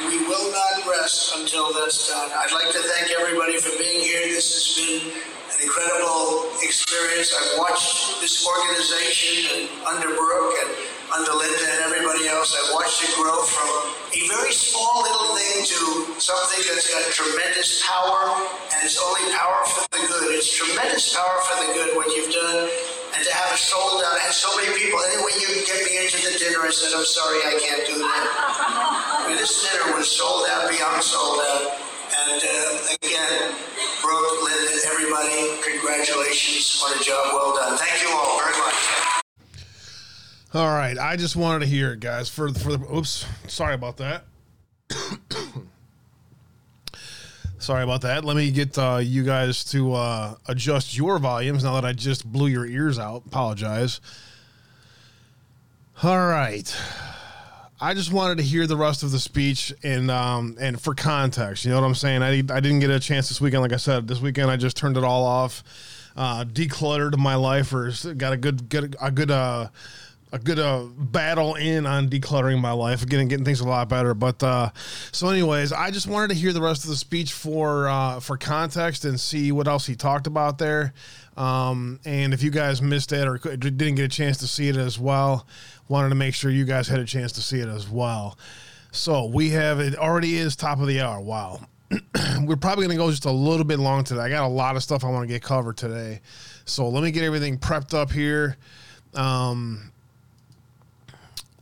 And we will not rest until that's done. I'd like to thank everybody for being here. This has been an incredible experience. I've watched this organization and under Brooke and under Linda and everybody else. I've watched it grow from a very small little thing to something that's got tremendous power, and it's only power for the good. It's tremendous power for the good what you've done. And to have it sold out, I had so many people. Anyway, you can get me into the dinner. I said, I'm sorry, I can't do that. I mean, this dinner was sold out beyond sold out. And uh, again, Brooke, Linda, everybody, congratulations on a job well done. Thank you all very much. All right, I just wanted to hear it, guys. For for the oops, sorry about that. Sorry about that. Let me get uh, you guys to uh, adjust your volumes now that I just blew your ears out. Apologize. All right. I just wanted to hear the rest of the speech and um, and for context, you know what I'm saying. I I didn't get a chance this weekend, like I said. This weekend I just turned it all off, uh, decluttered my life, or got a good get a good uh, a good uh, battle in on decluttering my life, getting getting things a lot better. But uh, so, anyways, I just wanted to hear the rest of the speech for uh, for context and see what else he talked about there. Um, and if you guys missed it or didn't get a chance to see it as well, wanted to make sure you guys had a chance to see it as well. So we have it already is top of the hour. Wow. We're probably going to go just a little bit long today. I got a lot of stuff I want to get covered today. So let me get everything prepped up here. Um,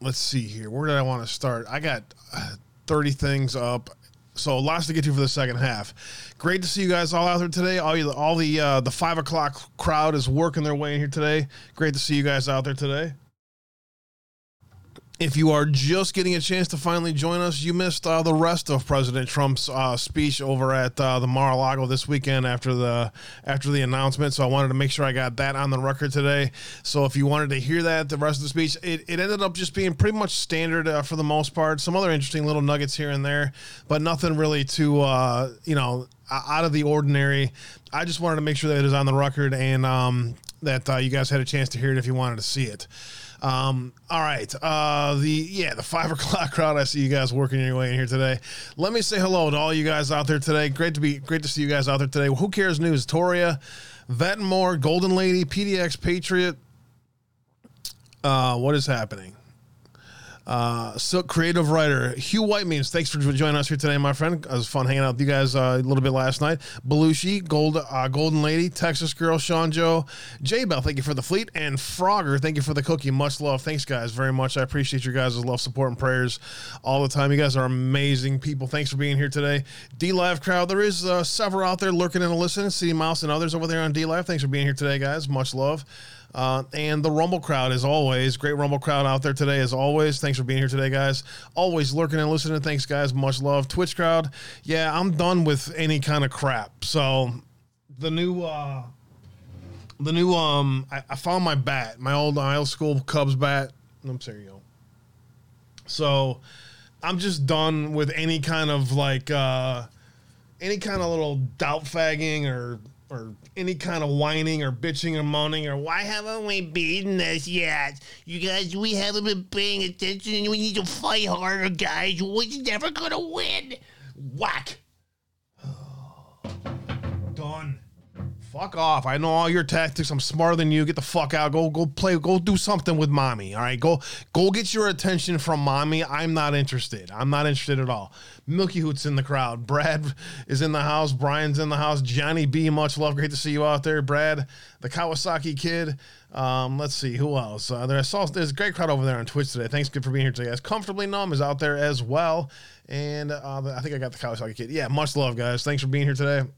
let's see here. Where did I want to start? I got uh, 30 things up. So lots to get to for the second half. Great to see you guys all out there today. All you, all the uh, the five o'clock crowd is working their way in here today. Great to see you guys out there today. If you are just getting a chance to finally join us, you missed uh, the rest of President Trump's uh, speech over at uh, the Mar-a-Lago this weekend after the after the announcement. So I wanted to make sure I got that on the record today. So if you wanted to hear that, the rest of the speech, it, it ended up just being pretty much standard uh, for the most part. Some other interesting little nuggets here and there, but nothing really too uh, you know out of the ordinary. I just wanted to make sure that it is on the record and um, that uh, you guys had a chance to hear it if you wanted to see it. Um, all right. Uh, the yeah, the five o'clock crowd. I see you guys working your way in here today. Let me say hello to all you guys out there today. Great to be great to see you guys out there today. Who cares news? Toria, Vetmore, Golden Lady, PDX Patriot. Uh, what is happening? Uh, Silk creative writer Hugh White means thanks for joining us here today, my friend. It was fun hanging out with you guys uh, a little bit last night. Belushi, Gold, uh, Golden Lady, Texas Girl, Sean Joe, J Bell, thank you for the fleet, and Frogger, thank you for the cookie. Much love, thanks guys very much. I appreciate your guys' love, support, and prayers all the time. You guys are amazing people. Thanks for being here today. DLive crowd, there is uh, several out there lurking and listening. City Mouse and others over there on DLive. Thanks for being here today, guys. Much love. Uh, and the Rumble crowd, as always, great Rumble crowd out there today, as always. Thanks for being here today, guys. Always lurking and listening. Thanks, guys. Much love. Twitch crowd, yeah, I'm done with any kind of crap. So the new, uh, the new, um, I, I found my bat, my old, old school Cubs bat. I'm sorry, yo. So I'm just done with any kind of like, uh, any kind of little doubt fagging or or any kind of whining or bitching or moaning or why haven't we beaten this yet? You guys, we haven't been paying attention and we need to fight harder, guys. We're never gonna win. Whack. Fuck off. I know all your tactics. I'm smarter than you. Get the fuck out. Go go play. Go do something with mommy. All right. Go go get your attention from mommy. I'm not interested. I'm not interested at all. Milky Hoot's in the crowd. Brad is in the house. Brian's in the house. Johnny B. Much love. Great to see you out there. Brad, the Kawasaki kid. Um, let's see who else. Uh, there's a great crowd over there on Twitch today. Thanks good for being here today, guys. Comfortably numb is out there as well. And uh, I think I got the Kawasaki kid. Yeah, much love, guys. Thanks for being here today.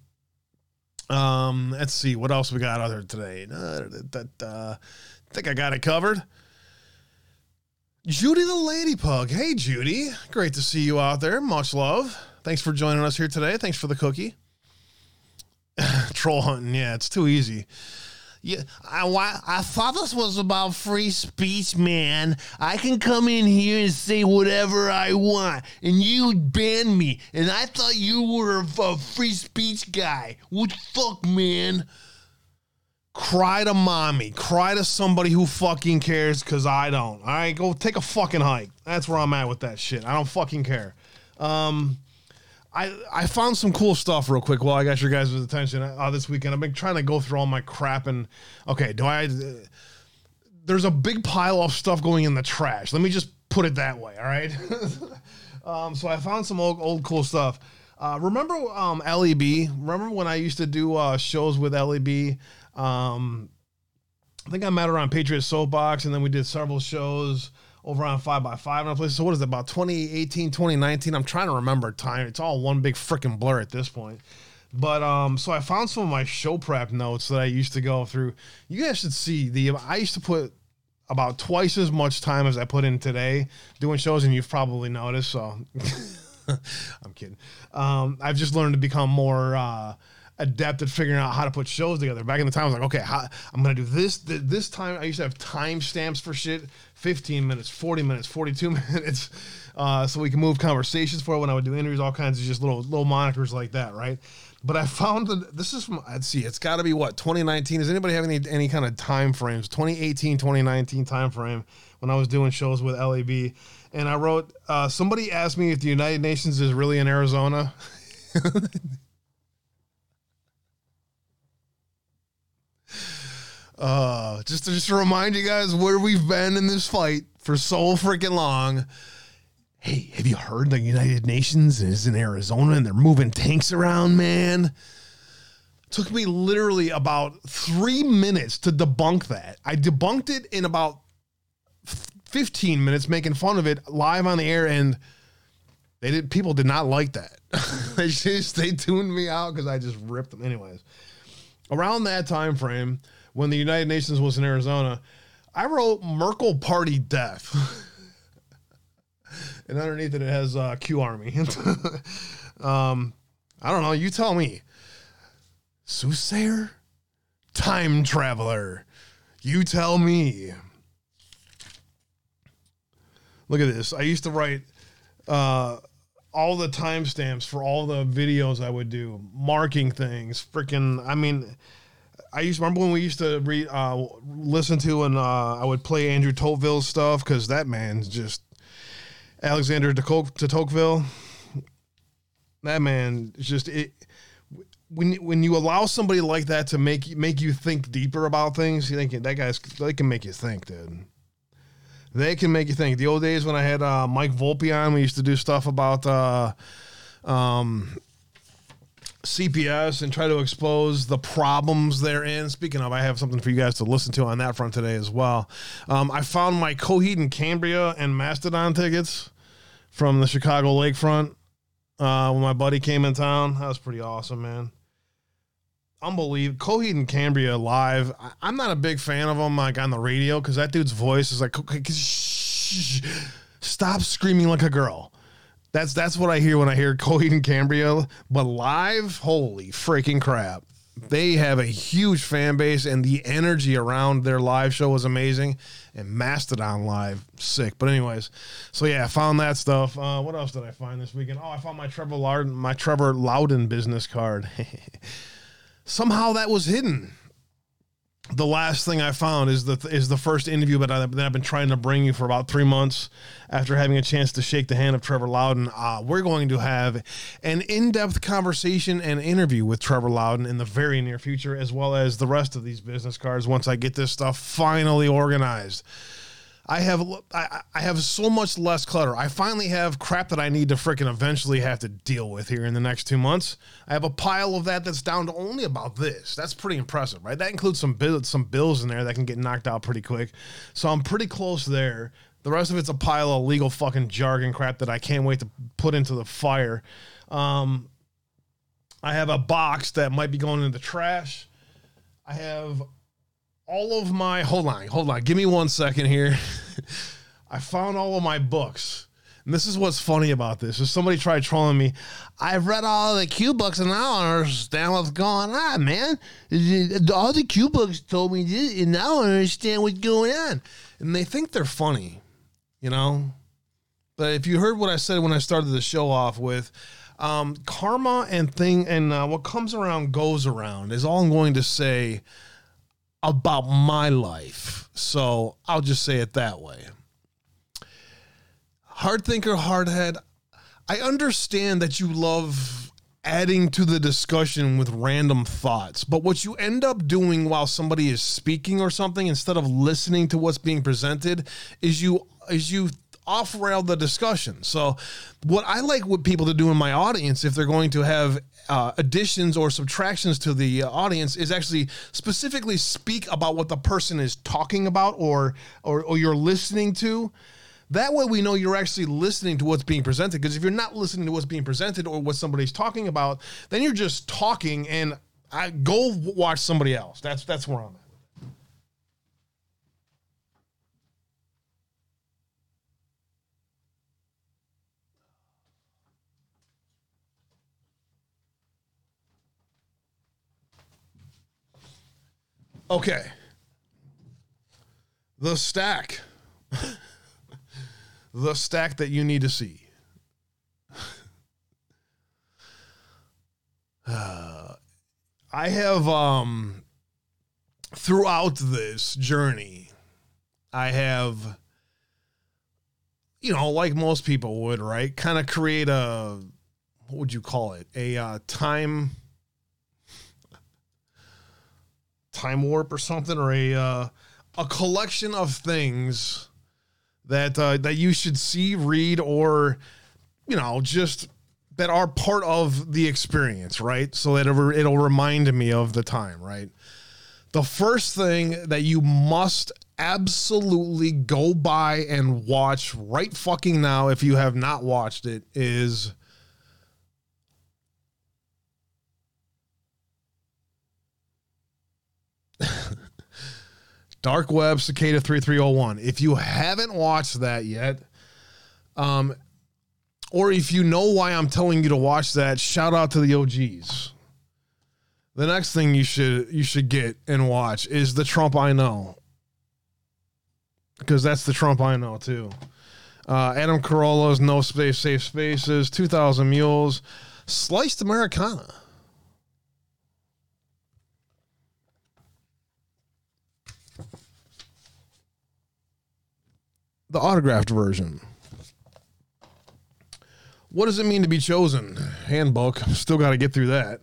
Um, let's see what else we got other today. Uh, that uh, I think I got it covered. Judy the Lady Pug. Hey, Judy. Great to see you out there. Much love. Thanks for joining us here today. Thanks for the cookie. Troll hunting. Yeah, it's too easy. Yeah, I, I thought this was about free speech, man. I can come in here and say whatever I want, and you ban me. And I thought you were a, free speech guy. What fuck, man? Cry to mommy. Cry to somebody who fucking cares, because I don't. All right, go take a fucking hike. That's where I'm at with that shit. I don't fucking care. Um, I I found some cool stuff real quick while I got your guys' attention uh, this weekend. I've been trying to go through all my crap and okay, do I? Uh, there's a big pile of stuff going in the trash. Let me just put it that way. All right. um, so I found some old, old cool stuff. Uh, remember um, LEB? Remember when I used to do uh, shows with LEB? Um, I think I met her on Patriot Soapbox, and then we did several shows over on 5x5 and other places. So what is it, about 2018, 2019? I'm trying to remember time. It's all one big freaking blur at this point. But um, so I found some of my show prep notes that I used to go through. You guys should see the I used to put about twice as much time as I put in today doing shows, and you've probably noticed. So I'm kidding. Um, I've just learned to become more uh, adept at figuring out how to put shows together. Back in the time, I was like, okay, how, I'm gonna do this. Th- this time, I used to have time stamps for shit: 15 minutes, 40 minutes, 42 minutes, uh, so we can move conversations for when I would do interviews. All kinds of just little little monikers like that, right? But I found that this is from let's see, it's got to be what 2019. Does anybody have any any kind of time frames? 2018, 2019 time frame when I was doing shows with LAB, and I wrote. Uh, somebody asked me if the United Nations is really in Arizona. Uh, just to, just to remind you guys where we've been in this fight for so freaking long. Hey, have you heard the United Nations is in Arizona and they're moving tanks around, man? Took me literally about three minutes to debunk that. I debunked it in about 15 minutes, making fun of it live on the air, and they did. People did not like that. they just they tuned me out because I just ripped them. Anyways, around that time frame when the United Nations was in Arizona, I wrote Merkel Party Death. and underneath it, it has uh, Q Army. um, I don't know. You tell me. Soothsayer? Time traveler. You tell me. Look at this. I used to write uh, all the timestamps for all the videos I would do, marking things. Freaking, I mean, I used remember when we used to read, uh, listen to, and uh, I would play Andrew Tocqueville's stuff because that man's just Alexander de, Coke, de Tocqueville. That man is just it. When when you allow somebody like that to make make you think deeper about things, you think that guy's they can make you think, dude. They can make you think. The old days when I had uh, Mike Volpe on, we used to do stuff about uh, um, CPS and try to expose the problems therein. Speaking of, I have something for you guys to listen to on that front today as well. Um, I found my Coheed and Cambria and Mastodon tickets from the Chicago Lakefront uh, when my buddy came in town. That was pretty awesome, man. Unbelievable. Coheed and Cambria live. I- I'm not a big fan of them like on the radio because that dude's voice is like, stop screaming like a girl. That's that's what I hear when I hear Coheed and Cambria. But live, holy freaking crap. They have a huge fan base and the energy around their live show was amazing. And Mastodon live, sick. But anyways, so yeah, I found that stuff. Uh, what else did I find this weekend? Oh, I found my Trevor Loudon, my Trevor Loudon business card. Somehow that was hidden the last thing I found is the is the first interview that, I, that I've been trying to bring you for about three months after having a chance to shake the hand of Trevor Loudon. Uh, we're going to have an in depth conversation and interview with Trevor Loudon in the very near future, as well as the rest of these business cards once I get this stuff finally organized. I have I, I have so much less clutter. I finally have crap that I need to freaking eventually have to deal with here in the next two months. I have a pile of that that's down to only about this. That's pretty impressive, right? That includes some bills, some bills in there that can get knocked out pretty quick. So I'm pretty close there. The rest of it's a pile of legal fucking jargon crap that I can't wait to put into the fire. Um, I have a box that might be going in the trash. I have all of my hold on, hold on. Give me one second here. I found all of my books. And this is what's funny about this. Is somebody tried trolling me. I've read all the Q books and I don't understand what's going on, man. All the Q books told me this, and I don't understand what's going on. And they think they're funny, you know? But if you heard what I said when I started the show off with, um, karma and thing and uh, what comes around goes around is all I'm going to say about my life. So I'll just say it that way. Hard thinker, hard head. I understand that you love adding to the discussion with random thoughts, but what you end up doing while somebody is speaking or something instead of listening to what's being presented is you is you off rail the discussion. So, what I like what people to do in my audience, if they're going to have uh, additions or subtractions to the uh, audience, is actually specifically speak about what the person is talking about or or, or you're listening to. That way, we know you're actually listening to what's being presented. Because if you're not listening to what's being presented or what somebody's talking about, then you're just talking. And I go watch somebody else. That's that's where I'm at. Okay. The stack. the stack that you need to see. Uh, I have um throughout this journey I have you know, like most people would, right? Kind of create a what would you call it? A uh, time time warp or something, or a uh, a collection of things that uh, that you should see, read, or you know, just that are part of the experience, right? So that it'll, it'll remind me of the time, right? The first thing that you must absolutely go by and watch right fucking now, if you have not watched it, is Dark Web Cicada 3301. If you haven't watched that yet, um, or if you know why I'm telling you to watch that, shout out to the OGs. The next thing you should you should get and watch is the Trump I know. Because that's the Trump I know too. Uh, Adam Carolla's No Space Safe Spaces, 2000 Mules, Sliced Americana. The autographed version. What does it mean to be chosen? Handbook. Still got to get through that.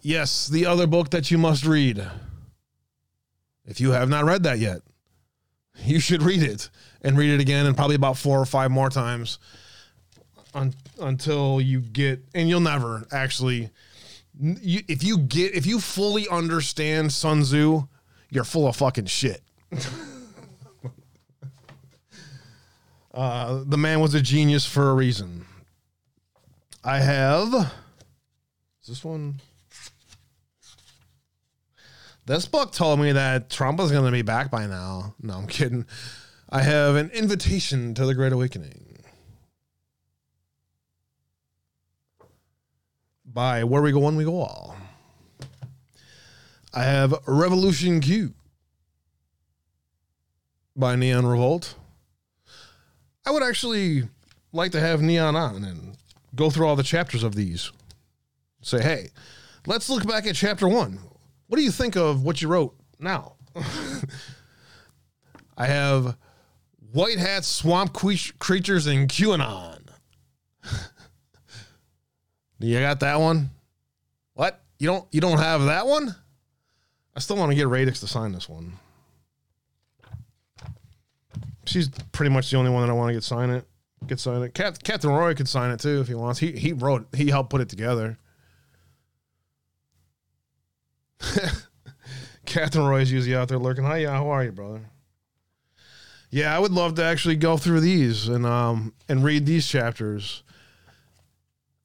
Yes, the other book that you must read. If you have not read that yet, you should read it and read it again and probably about four or five more times un- until you get, and you'll never actually. You, if you get, if you fully understand Sun Tzu, you're full of fucking shit. Uh, the man was a genius for a reason. I have. Is this one? This book told me that Trump is going to be back by now. No, I'm kidding. I have an invitation to the Great Awakening by Where We Go When We Go All. I have Revolution Q by Neon Revolt. I would actually like to have Neon on and go through all the chapters of these. Say, hey, let's look back at chapter one. What do you think of what you wrote now? I have White Hat Swamp que- Creatures and QAnon. you got that one? What? You don't you don't have that one? I still want to get Radix to sign this one. She's pretty much the only one that I want to get sign it. Get sign it. Cap- Captain Roy could sign it too if he wants. He he wrote. He helped put it together. Captain Roy is usually out there lurking. Hi, yeah, how are you, brother? Yeah, I would love to actually go through these and um and read these chapters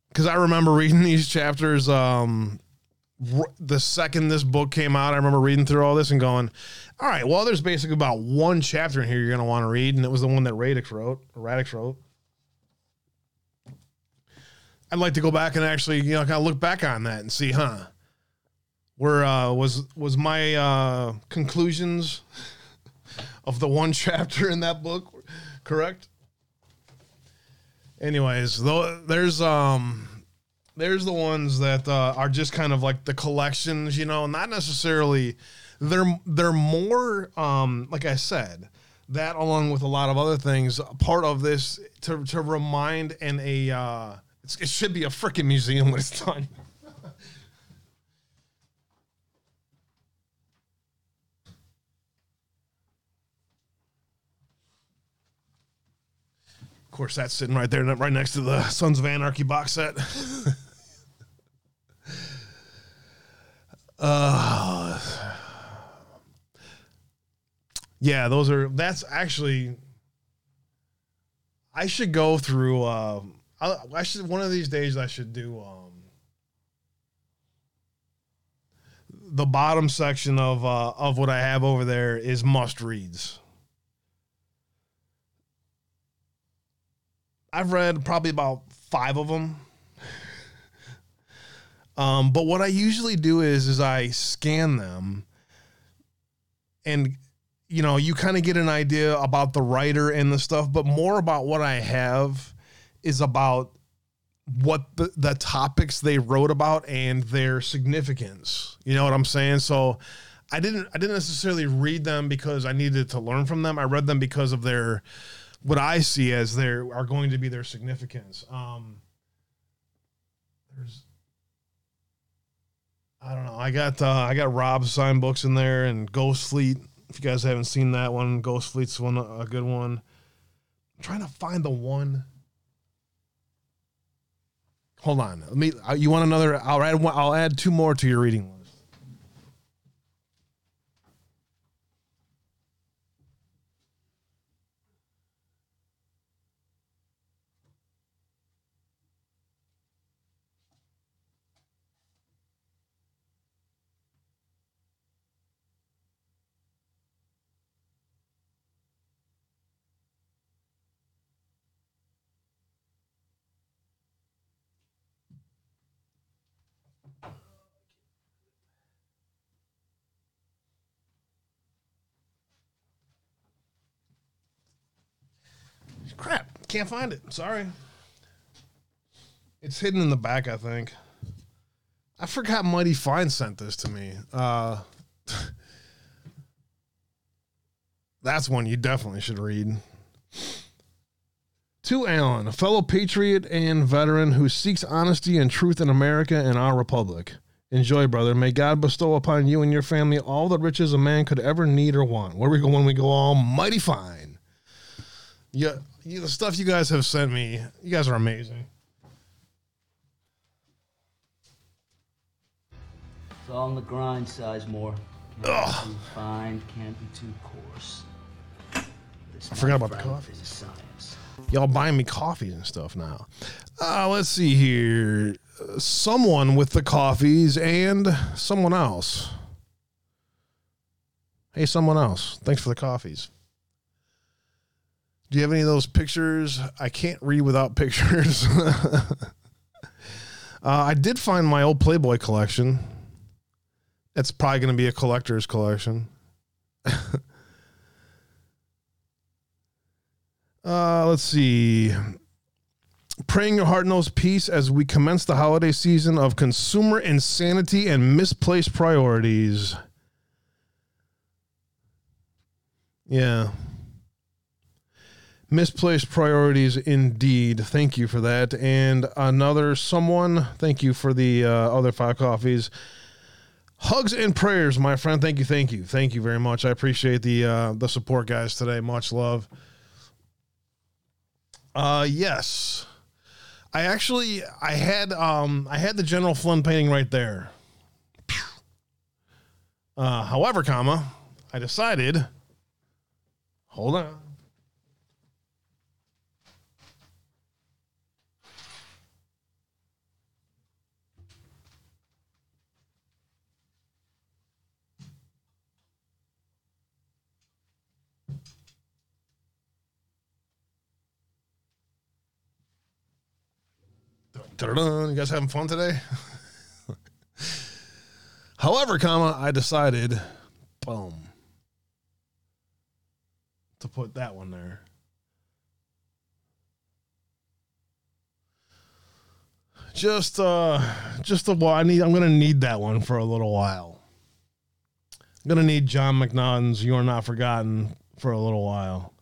because I remember reading these chapters um the second this book came out. I remember reading through all this and going, all right, well, there's basically about one chapter in here you're gonna want to read, and it was the one that Radix wrote. Radix wrote. I'd like to go back and actually, you know, kind of look back on that and see, huh? Where uh, was was my uh, conclusions of the one chapter in that book correct? Anyways, though, there's um, there's the ones that uh, are just kind of like the collections, you know, not necessarily. They're they're more um, like I said that along with a lot of other things, part of this to to remind and a uh, it should be a freaking museum when it's done. Of course, that's sitting right there, right next to the Sons of Anarchy box set. uh, yeah, those are. That's actually. I should go through. Um, I, I should one of these days. I should do um, the bottom section of uh, of what I have over there is must reads. I've read probably about five of them. Um, but what I usually do is is I scan them and you know, you kind of get an idea about the writer and the stuff, but more about what I have is about what the, the topics they wrote about and their significance. You know what I'm saying? So I didn't I didn't necessarily read them because I needed to learn from them. I read them because of their what I see as there are going to be their significance. Um there's I don't know. I got uh, I got Rob's signed books in there and Ghost Fleet. If you guys haven't seen that one, Ghost Fleet's one a good one. I'm trying to find the one. Hold on. Let me. uh, You want another? I'll add. I'll add two more to your reading list. Crap, can't find it. Sorry. It's hidden in the back, I think. I forgot Mighty Fine sent this to me. Uh, that's one you definitely should read. To Alan, a fellow patriot and veteran who seeks honesty and truth in America and our republic. Enjoy, brother. May God bestow upon you and your family all the riches a man could ever need or want. Where we go when we go all mighty fine. Yeah, you, the stuff you guys have sent me, you guys are amazing. It's all in the grind, Sizemore. Can't be too fine, can't be too coarse. This, I forgot about the coffee. is a science. Y'all buying me coffees and stuff now. Uh, let's see here. Uh, Someone with the coffees and someone else. Hey, someone else. Thanks for the coffees. Do you have any of those pictures? I can't read without pictures. uh, I did find my old Playboy collection. It's probably going to be a collector's collection. Uh, let's see. Praying your heart knows peace as we commence the holiday season of consumer insanity and misplaced priorities. Yeah. Misplaced priorities indeed. Thank you for that. And another someone, thank you for the uh, other five coffees. Hugs and prayers, my friend. Thank you, thank you, thank you very much. I appreciate the uh, the support, guys. Today, much love. Uh yes. I actually I had um I had the General Flynn painting right there. Uh however, comma, I decided hold on. You guys having fun today? However, comma, I decided, boom, to put that one there. Just, uh, just a while. I need. I'm gonna need that one for a little while. I'm gonna need Jon McNaughton's "You Are Not Forgotten" for a little while.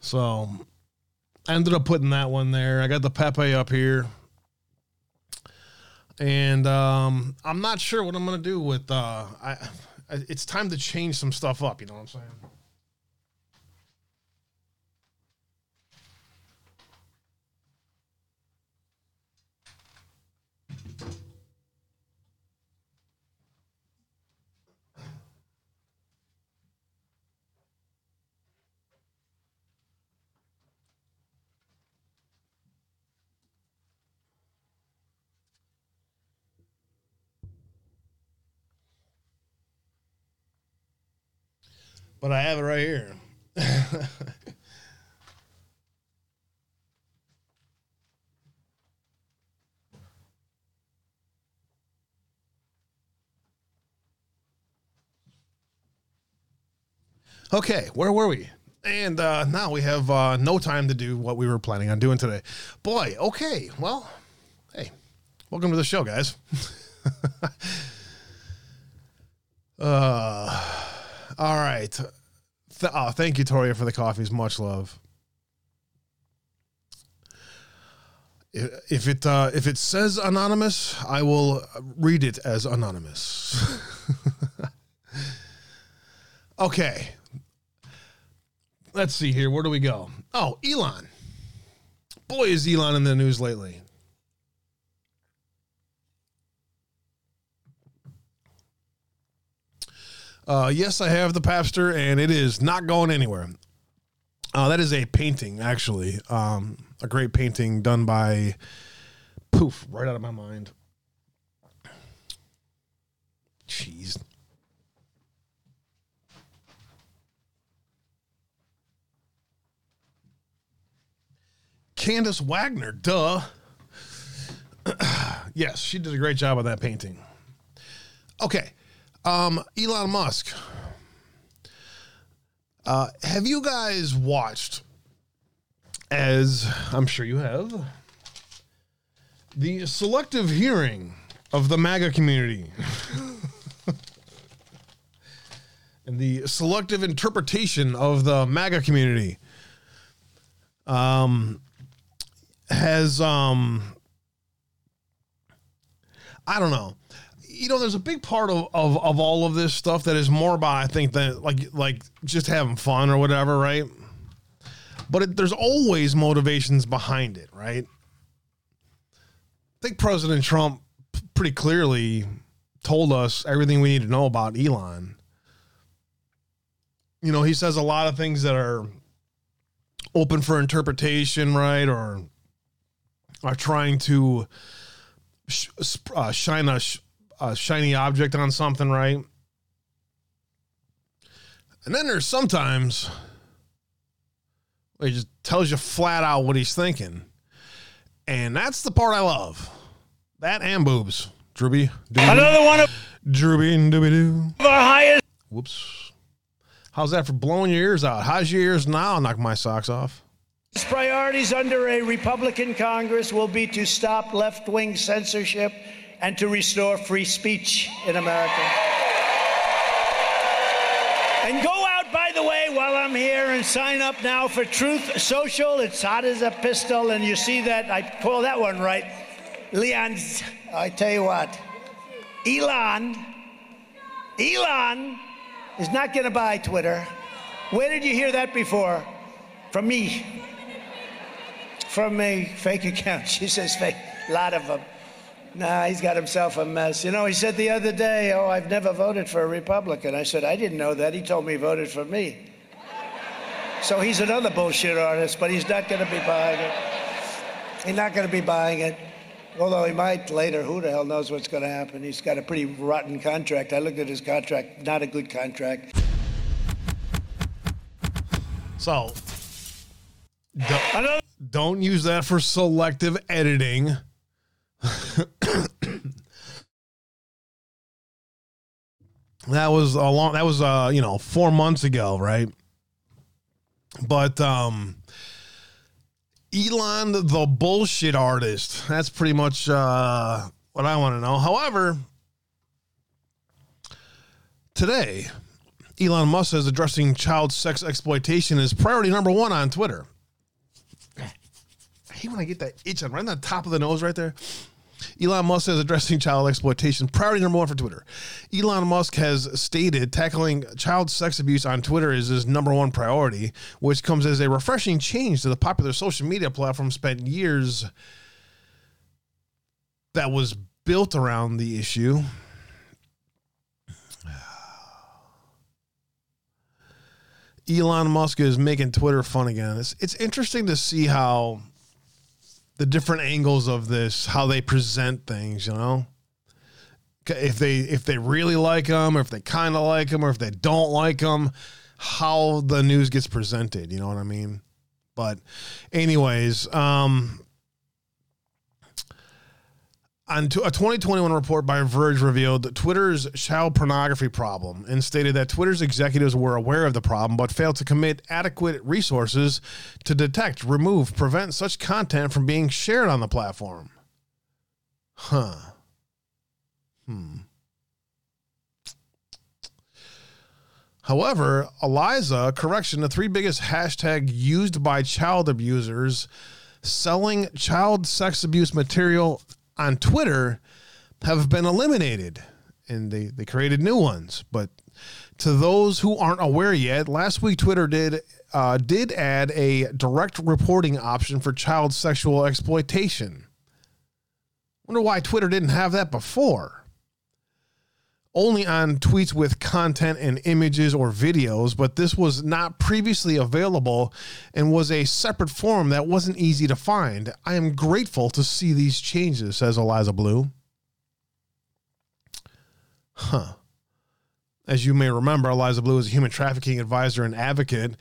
So, I ended up putting that one there. I got the Pepe up here. And um, I'm not sure what I'm gonna do with uh I, it's time to change some stuff up, you know what I'm saying? but I have it right here. okay, where were we? And uh, now we have uh, no time to do what we were planning on doing today. Boy, okay. Well, hey, welcome to the show, guys. uh, all right. Th- oh, thank you, Toria, for the coffees. Much love. If it uh, if it says anonymous, I will read it as anonymous. okay. Let's see here. Where do we go? Oh, Elon. Boy, is Elon in the news lately. Uh, yes, I have the Papster, and it is not going anywhere. Uh, that is a painting, actually. Um, a great painting done by poof, right out of my mind. Jeez. Candace Wagner, duh. yes, she did a great job on that painting. Okay. Um, Elon Musk. Uh, have you guys watched, as I'm sure you have, the selective hearing of the MAGA community and the selective interpretation of the MAGA community? Um, has um, I don't know you know, there's a big part of, of, of all of this stuff that is more about, I think, that like like just having fun or whatever, right? But it, there's always motivations behind it, right? I think President Trump pretty clearly told us everything we need to know about Elon. You know, he says a lot of things that are open for interpretation, right? Or are trying to sh- uh, shine a sh- a shiny object on something, right? And then there's sometimes he just tells you flat out what he's thinking. And that's the part I love. That and boobs. Drooby. Another one of Drooby and dooby doo. the highest Whoops. How's that for blowing your ears out? How's your ears now? Knock my socks off. priorities under a Republican Congress will be to stop left wing censorship and to restore free speech in America. And go out, by the way, while I'm here and sign up now for Truth Social. It's hot as a pistol, and you see that. I pull that one right. Leon's, I tell you what, Elon, Elon is not going to buy Twitter. Where did you hear that before? From me. From a fake account. She says fake. A lot of them. Nah, he's got himself a mess. You know, he said the other day, Oh, I've never voted for a Republican. I said, I didn't know that. He told me he voted for me. So he's another bullshit artist, but he's not going to be buying it. He's not going to be buying it. Although he might later. Who the hell knows what's going to happen? He's got a pretty rotten contract. I looked at his contract, not a good contract. So don't, don't use that for selective editing. that was a long that was uh you know 4 months ago, right? But um Elon the bullshit artist. That's pretty much uh what I want to know. However, today Elon Musk is addressing child sex exploitation as priority number one on Twitter. I hate when I get that itch on right on the top of the nose right there. Elon Musk says addressing child exploitation priority number one for Twitter. Elon Musk has stated tackling child sex abuse on Twitter is his number one priority, which comes as a refreshing change to the popular social media platform spent years that was built around the issue. Elon Musk is making Twitter fun again. It's it's interesting to see how the different angles of this, how they present things, you know. If they if they really like them, or if they kind of like them, or if they don't like them, how the news gets presented, you know what I mean? But anyways, um On a 2021 report by Verge revealed Twitter's child pornography problem and stated that Twitter's executives were aware of the problem but failed to commit adequate resources to detect, remove, prevent such content from being shared on the platform. Huh. Hmm. However, Eliza, correction, the three biggest hashtag used by child abusers selling child sex abuse material on Twitter have been eliminated and they, they created new ones. But to those who aren't aware yet, last week Twitter did uh, did add a direct reporting option for child sexual exploitation. Wonder why Twitter didn't have that before only on tweets with content and images or videos, but this was not previously available and was a separate form that wasn't easy to find. I am grateful to see these changes, says Eliza Bleu. Huh. As you may remember, Eliza Bleu is a human trafficking advisor and advocate.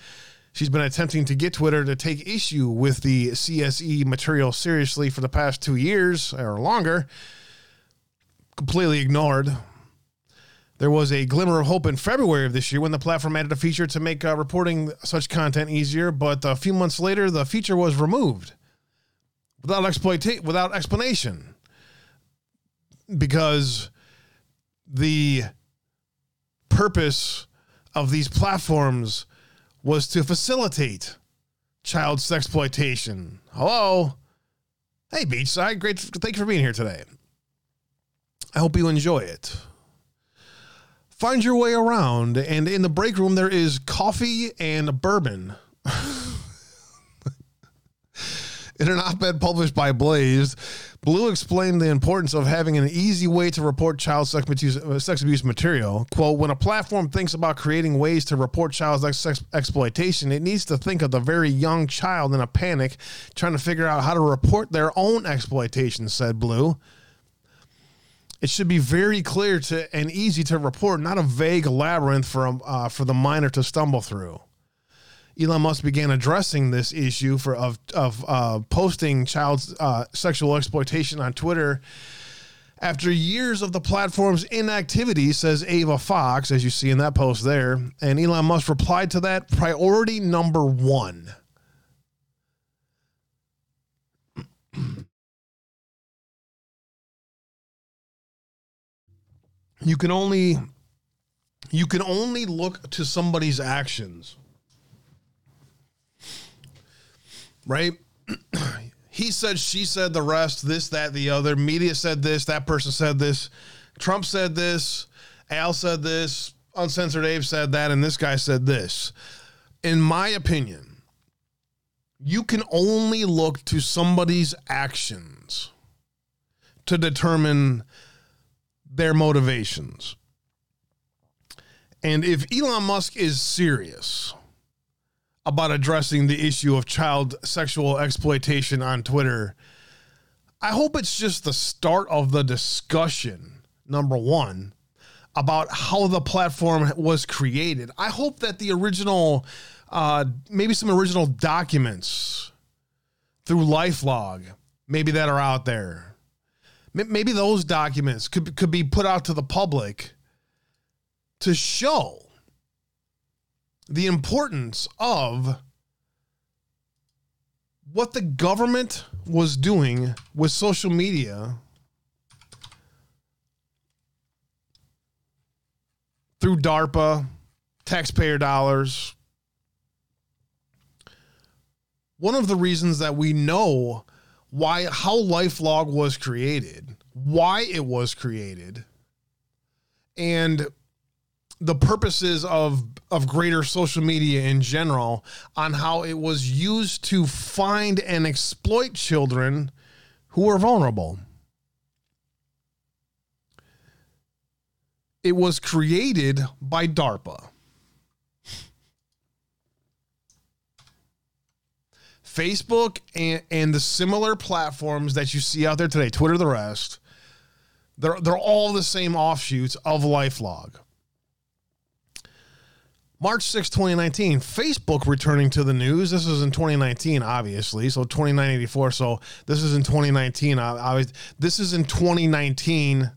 She's been attempting to get Twitter to take issue with the CSE material seriously for the past two years or longer. Completely ignored. There was a glimmer of hope in February of this year when the platform added a feature to make uh, reporting such content easier, but a few months later, the feature was removed without exploita- without explanation because the purpose of these platforms was to facilitate child sexploitation. Hello. Hey, Beachside. Great. Thank you for being here today. I hope you enjoy it find your way around. And in the break room, there is coffee and bourbon. in an op ed published by Blaze, Bleu explained the importance of having an easy way to report child sex abuse, uh, sex abuse material. Quote, when a platform thinks about creating ways to report child sex exploitation, it needs to think of the very young child in a panic trying to figure out how to report their own exploitation, said Bleu. It should be very clear to and easy to report, not a vague labyrinth for uh, for the miner to stumble through. Elon Musk began addressing this issue for of of uh, posting child uh, sexual exploitation on Twitter after years of the platform's inactivity, says Eva Fox, as you see in that post there. And Elon Musk replied to that priority number one. You can only you can only look to somebody's actions. Right? He said she said the rest this that the other. Media said this that person said this. Trump said this. Al said this. Uncensored abe said that. And this guy said this. In my opinion you can only look to somebody's actions to determine their motivations. And if Elon Musk is serious about addressing the issue of child sexual exploitation on Twitter, I hope it's just the start of the discussion, number one, about how the platform was created. I hope that the original, uh, maybe some original documents through Lifelog, maybe that are out there maybe those documents could could be put out to the public to show the importance of what the government was doing with social media through DARPA, taxpayer dollars. One of the reasons that we know why how lifelog was created why it was created and the purposes of of greater social media in general on how it was used to find and exploit children who are vulnerable. It was created by DARPA Facebook and, and the similar platforms that you see out there today, Twitter, the rest, they're they're all the same offshoots of LifeLog. March 6, 2019, Facebook returning to the news. This is in 2019, obviously. So 2984. So this is in 2019. I, I was, this is in 2019.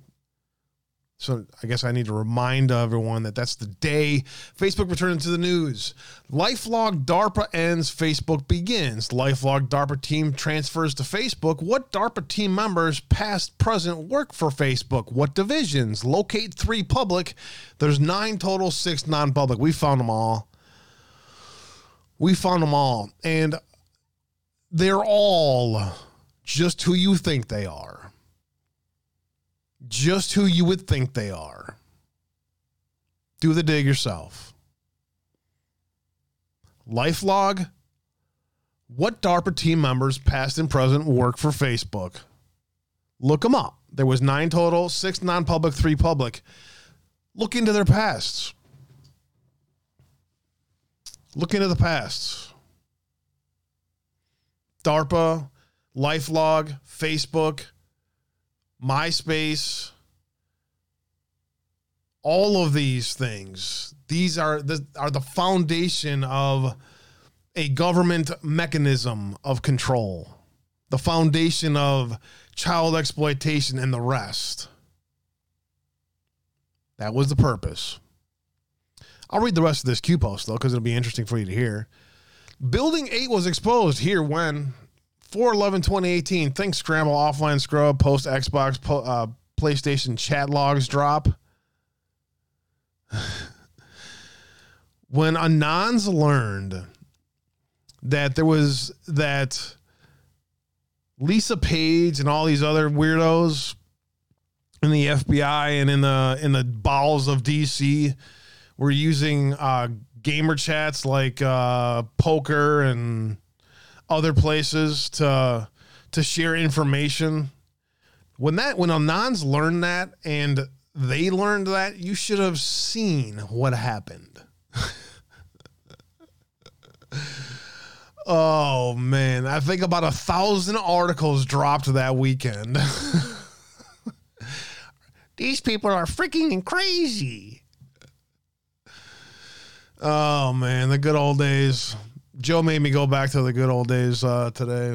So I guess I need to remind everyone that that's the day Facebook returning to the news. Lifelog DARPA ends, Facebook begins. Lifelog DARPA team transfers to Facebook. What DARPA team members, past, present, work for Facebook? What divisions? Locate three public. There's nine total, six non public. We found them all. We found them all. And they're all just who you think they are just who you would think they are. Do the dig yourself. Lifelog. What DARPA team members, past and present, work for Facebook? Look them up. There was nine total, six non-public, three public. Look into their pasts. Look into the pasts. DARPA, Lifelog, Facebook, MySpace, all of these things. These are the are the foundation of a government mechanism of control. The foundation of child exploitation and the rest. That was the purpose. I'll read the rest of this Q post though, because it'll be interesting for you to hear. Building 8 was exposed here when 4 11 2018 think scramble offline scrub post xbox po- uh, playstation chat logs drop. When anons learned that there was that lisa page and all these other weirdos in the fbi and in the in the bowels of dc were using uh gamer chats like uh poker and other places to to share information. When that when Anons learned that and they learned that, you should have seen what happened. oh man, I think about a thousand articles dropped that weekend. These people are freaking crazy. Oh man, the good old days. Joe made me go back to the good old days uh, today.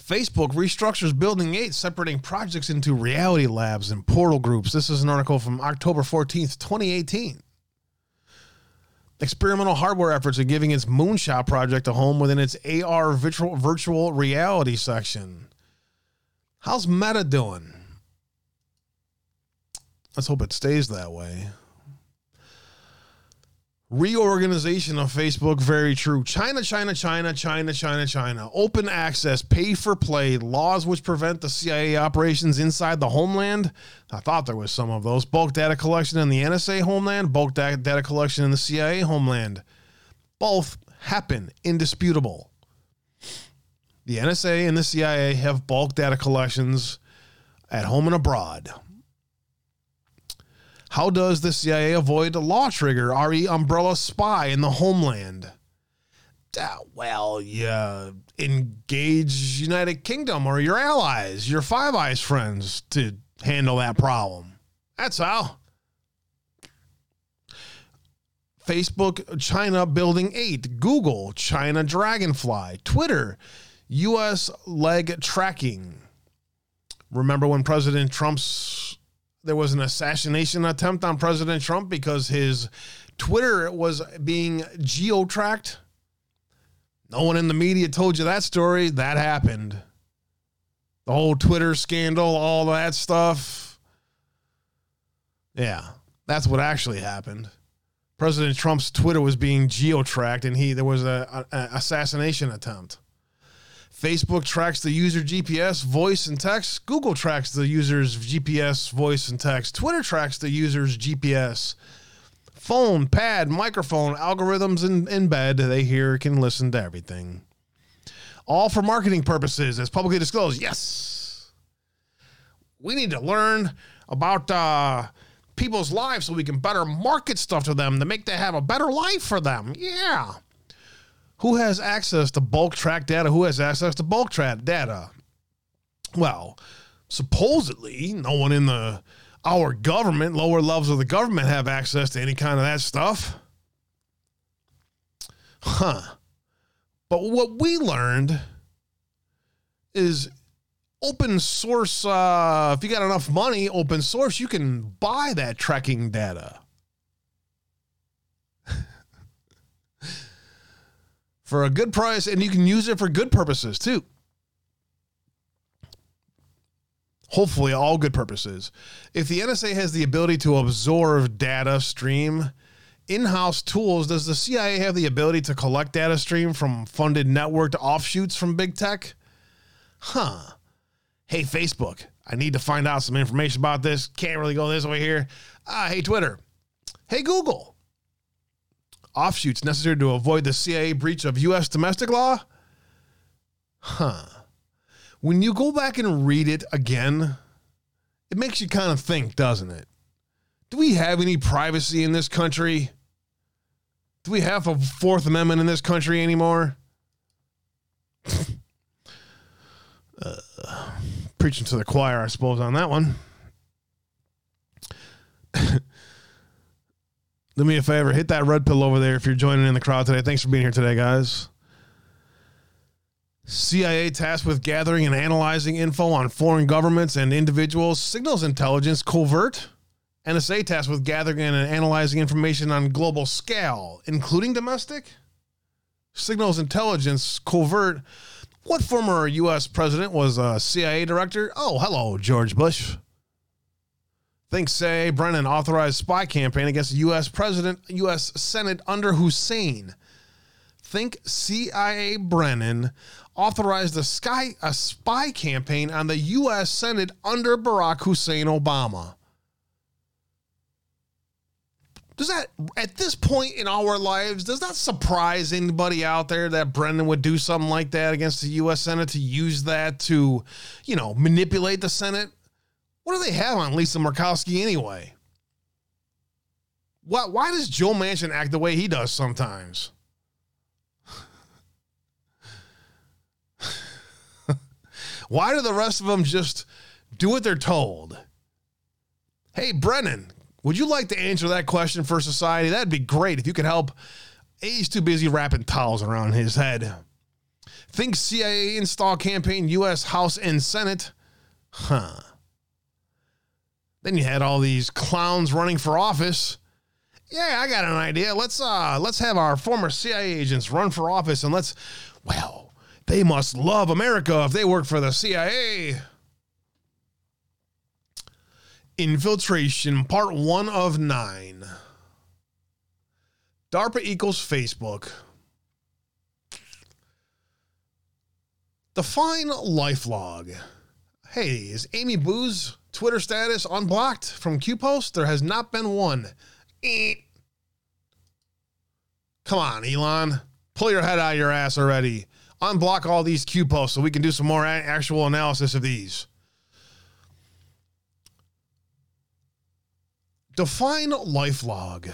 Facebook restructures Building 8, separating projects into reality labs and portal groups. This is an article from October 14th, 2018. Experimental hardware efforts are giving its Moonshot project a home within its AR virtual, virtual reality section. How's Meta doing? Let's hope it stays that way. Reorganization of Facebook, very true. China, China, China, China, China, China. Open access, pay for play, laws which prevent the CIA operations inside the homeland. I thought there was some of those. Bulk data collection in the NSA homeland, bulk data collection in the CIA homeland. Both happen, indisputable. The NSA and the CIA have bulk data collections at home and abroad. How does the CIA avoid a law trigger, RE umbrella spy in the homeland? Uh, well, you engage United Kingdom or your allies, your Five Eyes friends to handle that problem. That's how. Facebook, China Building 8, Google, China Dragonfly, Twitter, US leg tracking. Remember when President Trump's there was an assassination attempt on President Trump because his Twitter was being geo tracked. No one in the media told you that story. That happened. The whole Twitter scandal, all that stuff. Yeah, that's what actually happened. President Trump's Twitter was being geo tracked, and he there was a, a, assassination attempt. Facebook tracks the user GPS, voice, and text. Google tracks the user's GPS, voice, and text. Twitter tracks the user's GPS. Phone, pad, microphone, algorithms in, in bed. They hear, can listen to everything. All for marketing purposes, as publicly disclosed. Yes. We need to learn about uh, people's lives so we can better market stuff to them to make them have a better life for them. Yeah. Who has access to bulk track data? Who has access to bulk track data? Well, supposedly, no one in the our government, lower levels of the government, have access to any kind of that stuff. Huh. But what we learned is open source. Uh, if you got enough money, open source, you can buy that tracking data. For a good price, and you can use it for good purposes too. Hopefully, all good purposes. If the NSA has the ability to absorb data stream, in house tools, does the CIA have the ability to collect data stream from funded networked offshoots from big tech? Huh. Hey, Facebook, I need to find out some information about this. Can't really go this way here. Ah, hey, Twitter. Hey, Google offshoots necessary to avoid the CIA breach of U.S. domestic law? Huh. When you go back and read it again, it makes you kind of think, doesn't it? Do we have any privacy in this country? Do we have a Fourth Amendment in this country anymore? uh, preaching to the choir, I suppose, on that one. Do me a favor, hit that red pill over there if you're joining in the crowd today. Thanks for being here today, guys. CIA tasked with gathering and analyzing info on foreign governments and individuals, signals intelligence, covert. NSA tasked with gathering and analyzing information on global scale, including domestic. Signals intelligence, covert. What former U.S. president was a CIA director? Oh, hello, George Bush. Think CIA Brennan authorized spy campaign against the U.S. President, U.S. Senate under Hussein. Think CIA Brennan authorized a, sky, a spy campaign on the U.S. Senate under Barack Hussein Obama. Does that, at this point in our lives, does that surprise anybody out there that Brennan would do something like that against the U.S. Senate to use that to, you know, manipulate the Senate? What do they have on Lisa Murkowski anyway? Why, why does Joe Manchin act the way he does sometimes? why do the rest of them just do what they're told? Hey, Brennan, would you like to answer that question for society? That'd be great if you could help. He's too busy wrapping towels around his head. Think CIA install campaign, U.S. House and Senate. Huh. Then you had all these clowns running for office. Yeah, I got an idea. Let's uh let's have our former CIA agents run for office and let's well, they must love America if they work for the CIA. Infiltration, part one of nine. DARPA equals Facebook. Define lifelog. Hey, is Amy Boo's Twitter status unblocked from Q Post? There has not been one. Eh. Come on, Elon. Pull your head out of your ass already. Unblock all these Q posts so we can do some more actual analysis of these. Define LifeLog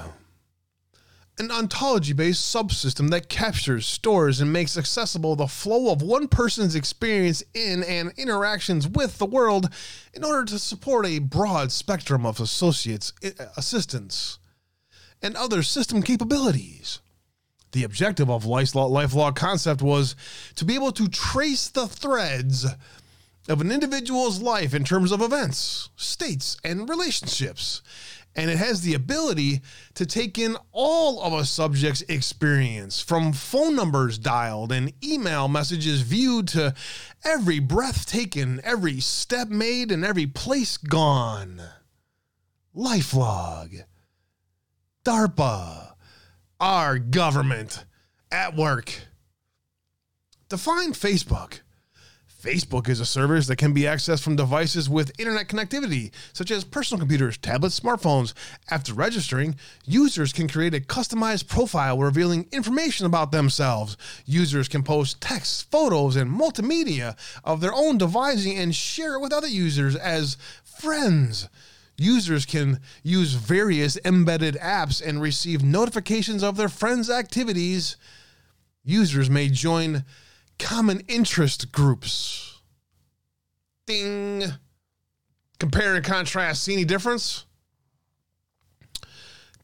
an ontology based subsystem that captures, stores, and makes accessible the flow of one person's experience in and interactions with the world in order to support a broad spectrum of associates, assistants, and other system capabilities. The objective of LifeLog concept was to be able to trace the threads of an individual's life in terms of events, states, and relationships and it has the ability to take in all of a subject's experience from phone numbers dialed and email messages viewed to every breath taken, every step made, and every place gone. Lifelog, DARPA, our government at work. Define Facebook. Facebook is a service that can be accessed from devices with internet connectivity, such as personal computers, tablets, smartphones. After registering, users can create a customized profile revealing information about themselves. Users can post texts, photos, and multimedia of their own devising and share it with other users as friends. Users can use various embedded apps and receive notifications of their friends' activities. Users may join common interest groups. Ding. Compare and contrast. See any difference?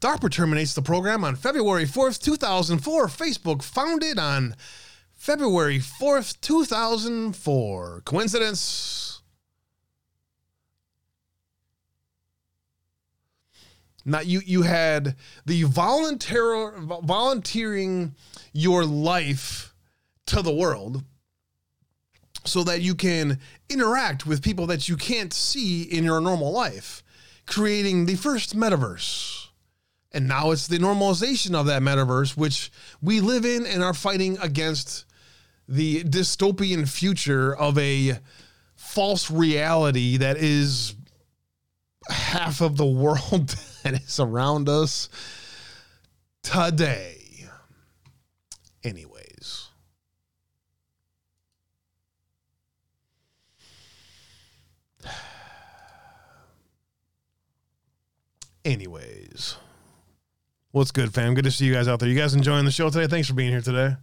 DARPA terminates the program on February 4th, 2004. Facebook founded on February 4th, 2004. Coincidence? Not you you had the volunteer volunteering your life to the world so that you can interact with people that you can't see in your normal life, creating the first metaverse. And now it's the normalization of that metaverse, which we live in and are fighting against the dystopian future of a false reality that is half of the world that is around us today. Anyways. Anyways. What's good, fam? Good to see you guys out there. You guys enjoying the show today? Thanks for being here today.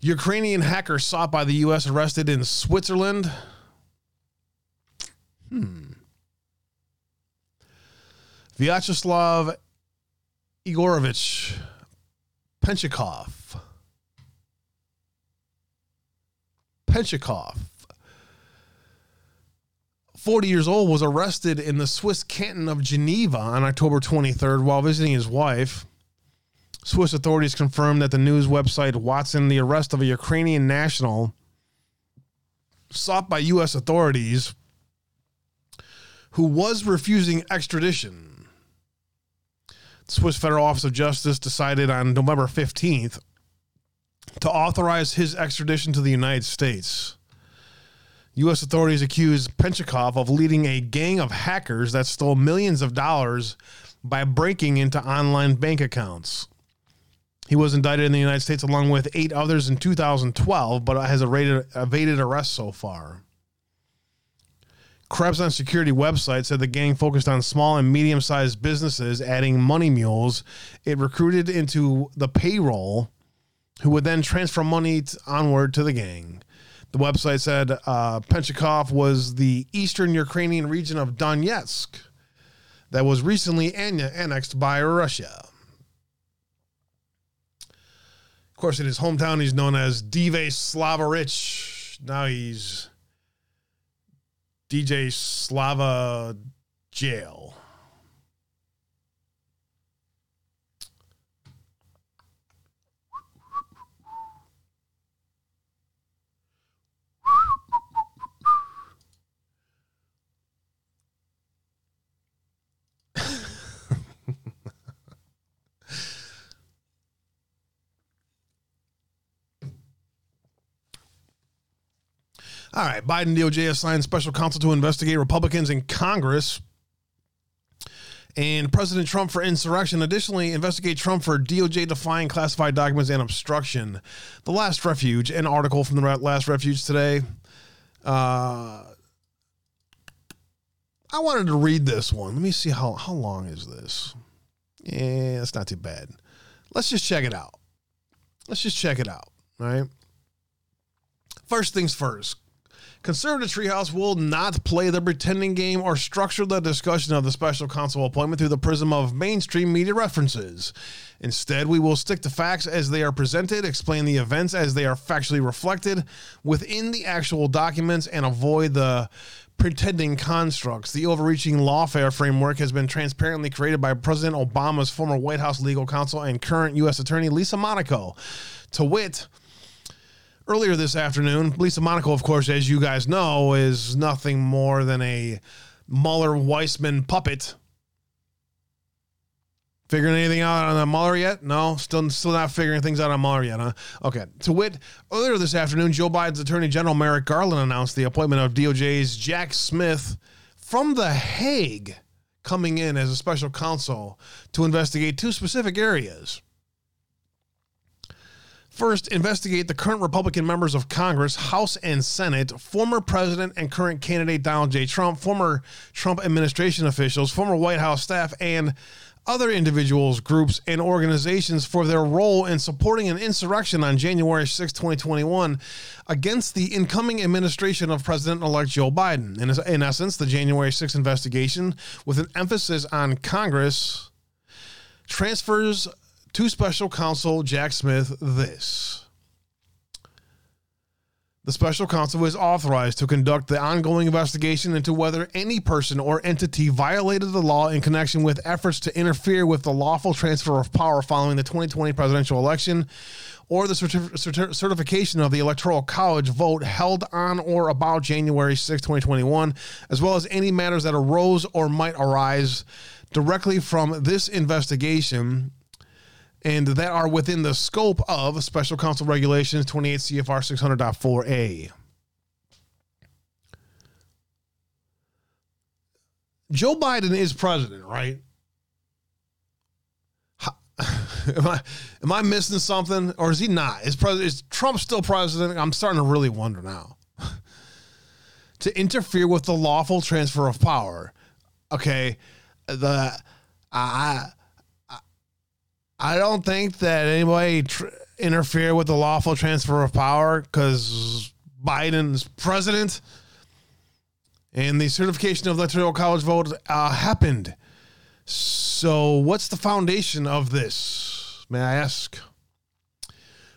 Ukrainian hacker sought by the U.S. arrested in Switzerland. Hmm. Vyacheslav Igorevich Penchukov. Penchikov, 40 years old, was arrested in the Swiss canton of Geneva on October 23rd while visiting his wife. Swiss authorities confirmed that the news website Watson the arrest of a Ukrainian national sought by U.S. authorities who was refusing extradition. The Swiss Federal Office of Justice decided on November 15th to authorize his extradition to the United States. U.S. authorities accused Penchukov of leading a gang of hackers that stole millions of dollars by breaking into online bank accounts. He was indicted in the United States along with eight others in 2012, but has evaded, evaded arrest so far. Krebs on Security website said the gang focused on small and medium sized businesses, adding money mules. It recruited into the payroll, who would then transfer money onward to the gang. The website said uh, Penchukov was the eastern Ukrainian region of Donetsk that was recently an- annexed by Russia. Of course, in his hometown, he's known as Dive Slavarich. Now he's DJ Slava Jail. All right, Biden DOJ assigned special counsel to investigate Republicans in Congress and President Trump for insurrection. Additionally, investigate Trump for DOJ defying classified documents and obstruction. The Last Refuge, an article from the Last Refuge today. Uh, I wanted to read this one. Let me see how how long is this. Yeah, it's not too bad. Let's just check it out. Let's just check it out. Right. First things first. Conservative Treehouse will not play the pretending game or structure the discussion of the special counsel appointment through the prism of mainstream media references. Instead, we will stick to facts as they are presented, explain the events as they are factually reflected within the actual documents, and avoid the pretending constructs. The overreaching lawfare framework has been transparently created by President Obama's former White House legal counsel and current U.S. Attorney Lisa Monaco. To wit, earlier this afternoon, Lisa Monaco, of course, as you guys know, is nothing more than a Mueller Weissmann puppet. Figuring anything out on Mueller yet? No, still still not figuring things out on Mueller yet, huh? Okay. To wit, earlier this afternoon, Joe Biden's Attorney General Merrick Garland announced the appointment of DOJ's Jack Smith from The Hague coming in as a special counsel to investigate two specific areas. First, investigate the current Republican members of Congress, House and Senate, former President and current candidate Donald J. Trump, former Trump administration officials, former White House staff, and other individuals, groups, and organizations for their role in supporting an insurrection on January 6, 2021, against the incoming administration of President elect Joe Biden. In, in essence, the January 6 investigation, with an emphasis on Congress, transfers to special counsel Jack Smith this. The special counsel is authorized to conduct the ongoing investigation into whether any person or entity violated the law in connection with efforts to interfere with the lawful transfer of power following the 2020 presidential election or the certif- certi- certification of the Electoral College vote held on or about January 6, 2021, as well as any matters that arose or might arise directly from this investigation and that are within the scope of Special Counsel Regulations 28 CFR 600.4a. Joe Biden is president, right? Am I am I missing something, or is he not? Is president is Trump still president? I'm starting to really wonder now. to interfere with the lawful transfer of power, okay? The I I don't think that anybody tr- interfere with the lawful transfer of power because Biden's president and the certification of electoral college vote uh, happened. So, what's the foundation of this? May I ask?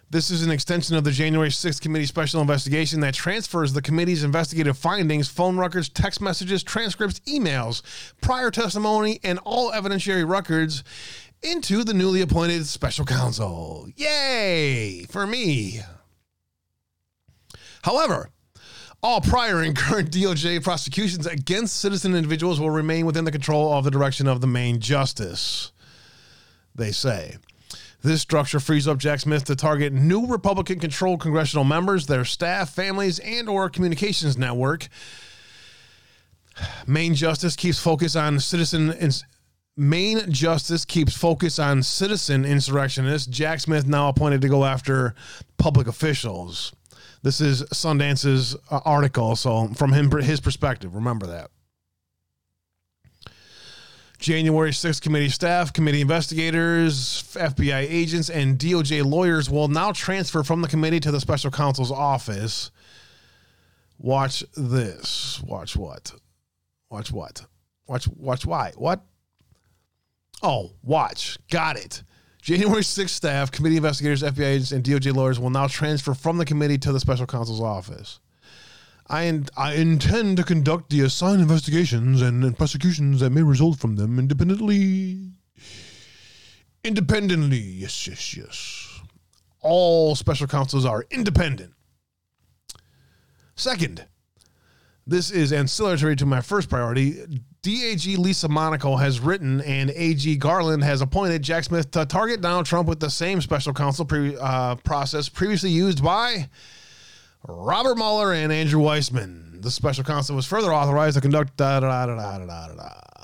This is an extension of the January 6th committee special investigation that transfers the committee's investigative findings, phone records, text messages, transcripts, emails, prior testimony, and all evidentiary records into the newly appointed special counsel. Yay for me. However, all prior and current DOJ prosecutions against citizen individuals will remain within the control of the direction of the main justice, they say. This structure frees up Jack Smith to target new Republican controlled congressional members, their staff, families, and or communications network. Main justice keeps focus on citizen ins- Main justice keeps focus on citizen insurrectionists. Jack Smith now appointed to go after public officials. This is Sundance's uh, article, so from him his perspective, remember that. January 6th committee staff, committee investigators, FBI agents, and DOJ lawyers will now transfer from the committee to the special counsel's office. Watch this. Watch what? Watch what? Watch watch why? What? Oh, watch. Got it. January 6th staff, committee investigators, FBI agents, and DOJ lawyers will now transfer from the committee to the special counsel's office. I, in, I intend to conduct the assigned investigations and, and prosecutions that may result from them independently. Independently, yes, yes, yes. All special counsels are independent. Second, this is ancillary to my first priority. DAG Lisa Monaco has written and AG Garland has appointed Jack Smith to target Donald Trump with the same special counsel pre- uh, process previously used by Robert Mueller and Andrew Weissmann. The special counsel was further authorized to conduct da da da da da da da.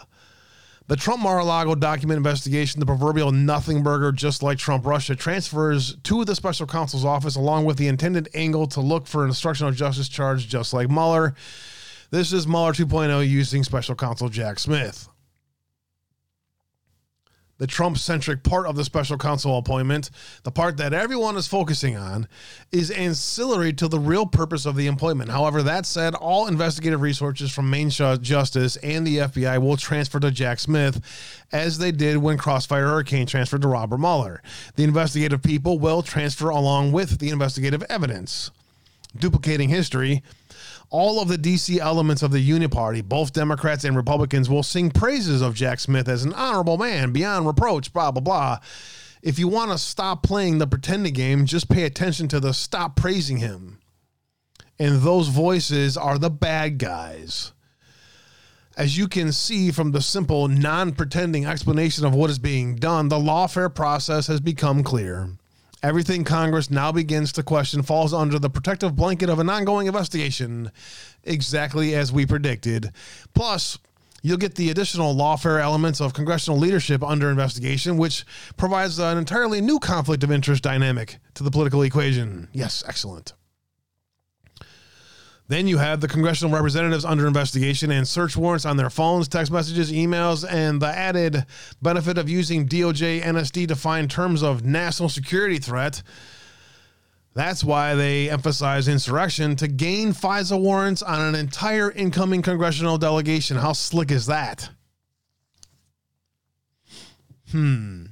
The Trump Mar-a-Lago document investigation, the proverbial nothing burger, just like Trump Russia, transfers to the special counsel's office along with the intended angle to look for an obstruction of justice charge, just like Mueller. This is Mueller 2.0 using special counsel Jack Smith. The Trump centric part of the special counsel appointment, the part that everyone is focusing on, is ancillary to the real purpose of the appointment. However, that said, all investigative resources from Main Sh- Justice and the FBI will transfer to Jack Smith as they did when Crossfire Hurricane transferred to Robert Mueller. The investigative people will transfer along with the investigative evidence. Duplicating history, all of the DC elements of the Union Party, both Democrats and Republicans, will sing praises of Jack Smith as an honorable man beyond reproach, blah, blah, blah. If you want to stop playing the pretending game, just pay attention to the stop praising him. And those voices are the bad guys. As you can see from the simple, non pretending explanation of what is being done, the lawfare process has become clear. Everything Congress now begins to question falls under the protective blanket of an ongoing investigation, exactly as we predicted. Plus, you'll get the additional lawfare elements of congressional leadership under investigation, which provides an entirely new conflict of interest dynamic to the political equation. Yes, excellent. Then you have the congressional representatives under investigation and search warrants on their phones, text messages, emails, and the added benefit of using DOJ NSD to find terms of national security threat. That's why they emphasize insurrection to gain FISA warrants on an entire incoming congressional delegation. How slick is that? Hmm.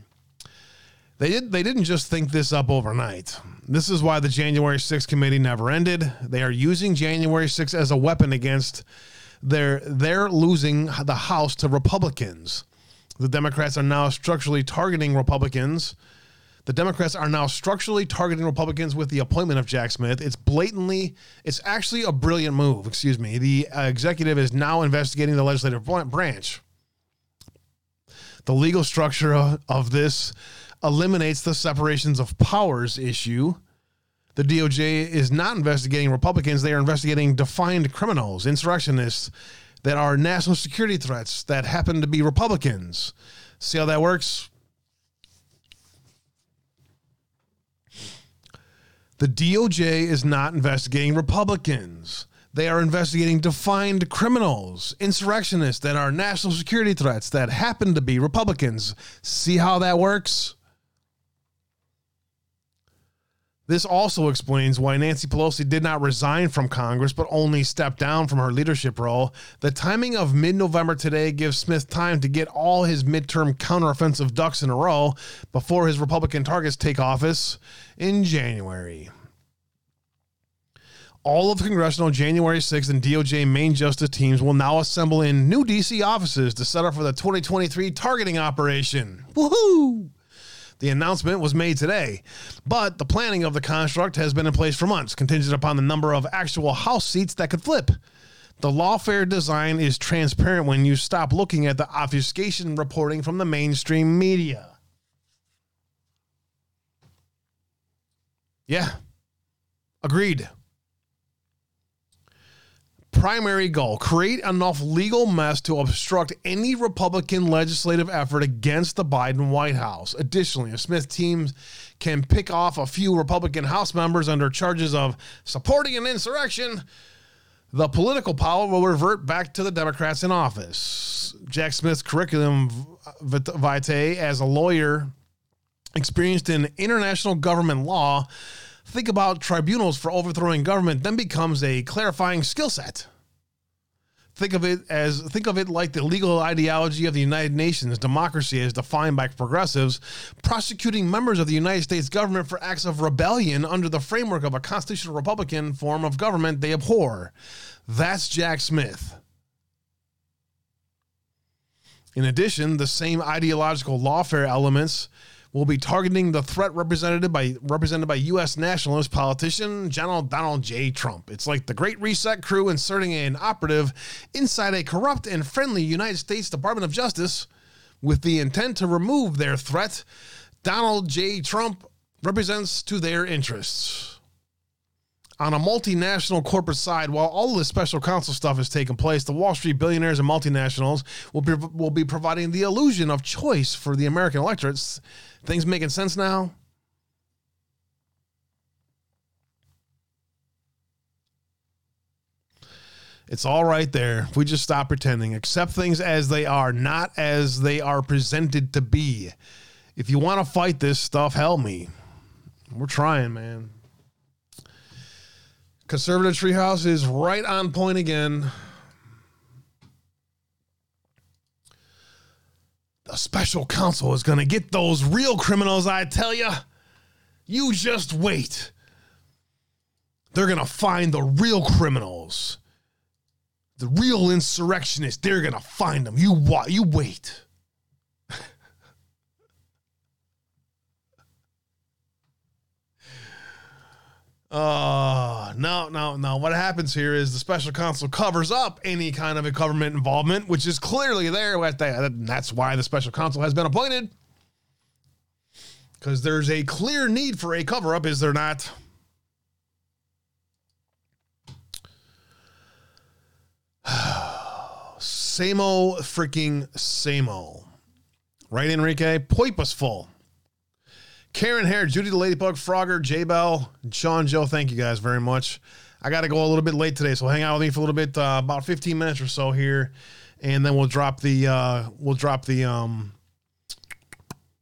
They did they didn't just think this up overnight. This is why the January 6th committee never ended. They are using January 6th as a weapon against their they're losing the House to Republicans. The Democrats are now structurally targeting Republicans. The Democrats are now structurally targeting Republicans with the appointment of Jack Smith. It's blatantly, it's actually a brilliant move. Excuse me. The uh, executive is now investigating the legislative branch. The legal structure of, of this eliminates the separations of powers issue. The DOJ is not investigating Republicans, they are investigating defined criminals, insurrectionists that are national security threats that happen to be Republicans. See how that works? The DOJ is not investigating Republicans. They are investigating defined criminals, insurrectionists that are national security threats that happen to be Republicans. See how that works? This also explains why Nancy Pelosi did not resign from Congress but only stepped down from her leadership role. The timing of mid November today gives Smith time to get all his midterm counteroffensive ducks in a row before his Republican targets take office in January. All of the congressional January 6th and DOJ main justice teams will now assemble in new DC offices to set up for the 2023 targeting operation. Woohoo! The announcement was made today, but the planning of the construct has been in place for months, contingent upon the number of actual House seats that could flip. The lawfare design is transparent when you stop looking at the obfuscation reporting from the mainstream media. Yeah, agreed primary goal create enough legal mess to obstruct any Republican legislative effort against the Biden White House. Additionally, if Smith teams can pick off a few Republican House members under charges of supporting an insurrection, the political power will revert back to the Democrats in office. Jack Smith's curriculum vitae as a lawyer experienced in international government law think about tribunals for overthrowing government then becomes a clarifying skill set. Think of it as think of it like the legal ideology of the United Nations, democracy as defined by progressives, prosecuting members of the United States government for acts of rebellion under the framework of a constitutional republican form of government they abhor. That's Jack Smith. In addition, the same ideological lawfare elements will be targeting the threat represented by represented by U.S. nationalist politician General Donald J. Trump. It's like the Great Reset crew inserting an operative inside a corrupt and friendly United States Department of Justice with the intent to remove their threat. Donald J. Trump represents to their interests on a multinational corporate side, while all the special counsel stuff is taking place, the Wall Street billionaires and multinationals will be, will be providing the illusion of choice for the American electorates. Things making sense now? It's all right there. If we just stop pretending, accept things as they are, not as they are presented to be. If you want to fight this stuff, help me. We're trying, man. Conservative Treehouse is right on point again. The special counsel is going to get those real criminals, I tell you. You just wait. They're going to find the real criminals. The real insurrectionists, they're going to find them. You, wa- you wait. Uh, no, no, no. What happens here is the special counsel covers up any kind of a government involvement, which is clearly there. That's why the special counsel has been appointed. Because there's a clear need for a cover up, is there not? same old freaking same old. Right, Enrique? Poipusful. Karen Hare, Judy the Ladybug, Frogger, J Bell, Sean Joe, thank you guys very much. I got to go a little bit late today, so hang out with me for a little bit, uh, about 15 minutes or so here, and then we'll drop the uh, we'll drop the um,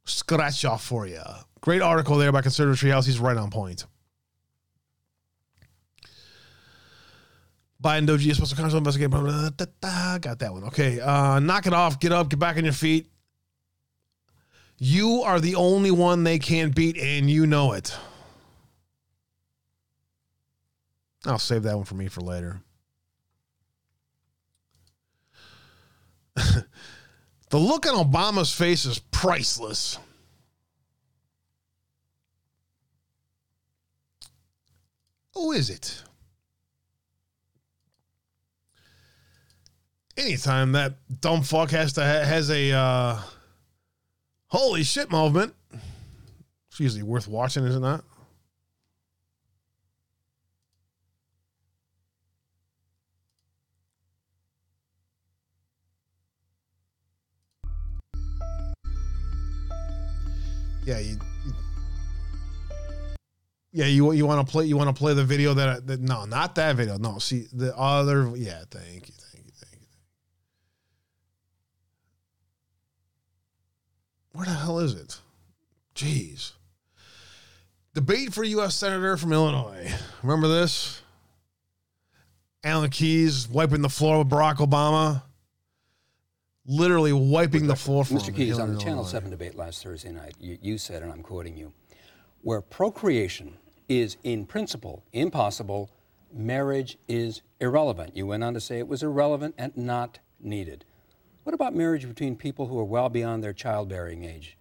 scratch off for you. Great article there by Conservative Treehouse. He's right on point. Biden Doji is supposed to council investigate. Got that one. Okay. Uh, knock it off. Get up. Get back on your feet. You are the only one they can't beat, and you know it. I'll save that one for me for later. the look on Obama's face is priceless. Who is it? Anytime that dumb fuck has to ha- has a uh, holy shit moment, it's usually worth watching, is it not? Yeah, you, you- yeah, you you want to play you want to play the video that, that no, not that video. No, see the other. Yeah, thank you, thank you, thank you. Where the hell is it? Jeez. Debate for U.S. Senator from Illinois. Remember this? Alan Keyes wiping the floor with Barack Obama. Literally wiping the floor from Mr. Keyes on the Illinois. Channel 7 debate last Thursday night, you, you said, and I'm quoting you, where procreation is in principle impossible, marriage is irrelevant. You went on to say it was irrelevant and not needed. What about marriage between people who are well beyond their childbearing age?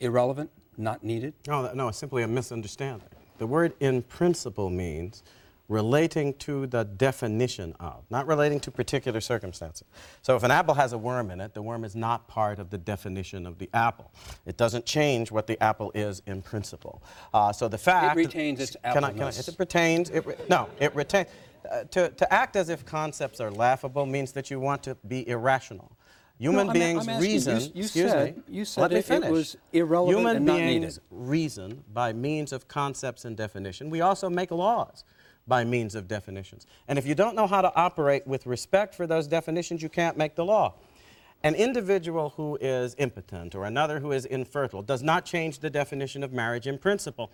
Irrelevant, not needed? No, no, it's simply a misunderstanding. The word in principle means relating to the definition of, not relating to particular circumstances. So if an apple has a worm in it, the worm is not part of the definition of the apple. It doesn't change what the apple is in principle. Uh, so the fact It retains its can I, can I, appleness. it retains. It re- no, it retains. Uh, to, to act as if concepts are laughable means that you want to be irrational. Human No, I'm beings I'm you- reason. you excuse said- me. you said let me it- it finish. was irrelevant Human and not beings reason by means of concepts and definition. We also make laws by means of definitions. And if you don't know how to operate with respect for those definitions, you can't make the law. An individual who is impotent or another who is infertile does not change the definition of marriage in principle.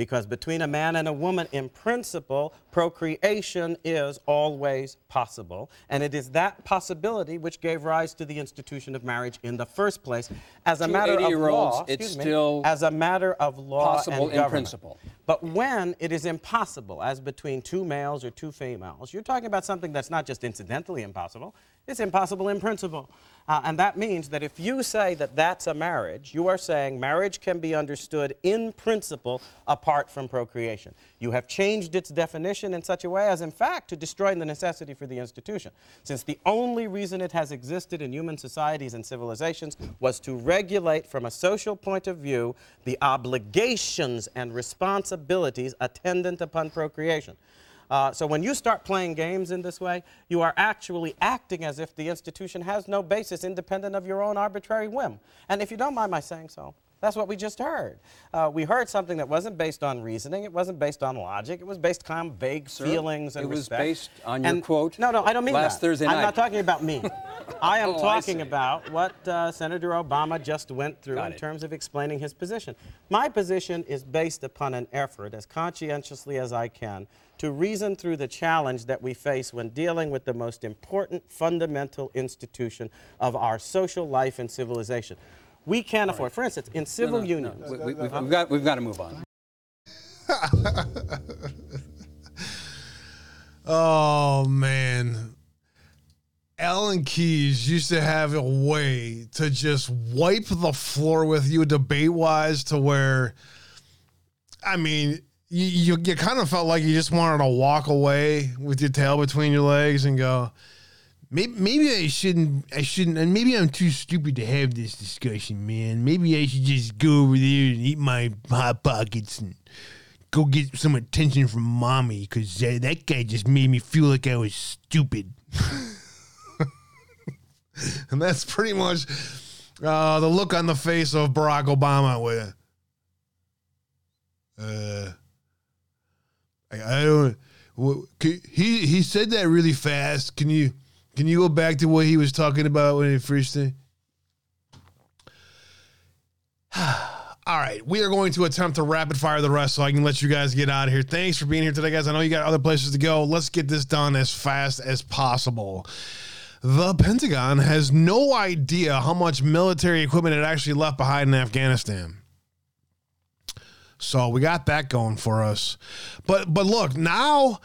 Because between a man and a woman, in principle, procreation is always possible. And it is that possibility which gave rise to the institution of marriage in the first place. As a matter of law, it's me, still as a matter of law possible and in government. principle. But when it is impossible, as between two males or two females, you're talking about something that's not just incidentally impossible, it's impossible in principle. Uh, and that means that if you say that that's a marriage, you are saying marriage can be understood in principle apart from procreation. You have changed its definition in such a way as, in fact, to destroy the necessity for the institution. Since the only reason it has existed in human societies and civilizations was to regulate, from a social point of view, the obligations and responsibilities attendant upon procreation. Uh, so when you start playing games in this way, you are actually acting as if the institution has no basis independent of your own arbitrary whim. And if you don't mind my saying so, that's what we just heard. Uh, we heard something that wasn't based on reasoning, it wasn't based on logic, it was based on vague Sir, feelings and it was respect. based on your And- quote No, no, I don't mean last that. Thursday I'm not talking about me. I am Oh, talking see. about what uh, Senator Obama just went through Got in it. terms of explaining his position. My position is based upon an effort, as conscientiously as I can, to reason through the challenge that we face when dealing with the most important fundamental institution of our social life and civilization. We can't afford, for instance, in civil No, no, no. unions. We, we, we've, we've got, we've got to move on. Oh man. Alan Keyes used to have a way to just wipe the floor with you debate wise to where I mean you, you you kind of felt like you just wanted to walk away with your tail between your legs and go maybe maybe I shouldn't I shouldn't and maybe I'm too stupid to have this discussion man maybe I should just go over there and eat my hot pockets and go get some attention from mommy because uh, that guy just made me feel like I was stupid. and that's pretty much uh, the look on the face of Barack Obama with Uh, I, I don't. wha- c- He he said that really fast. Can you can you go back to what he was talking about when he first said? All right, we are going to attempt to rapid fire the rest so I can let you guys get out of here. Thanks for being here today, guys. I know you got other places to go. Let's get this done as fast as possible. The Pentagon has no idea how much military equipment it actually left behind in Afghanistan. So we got that going for us. But but look, now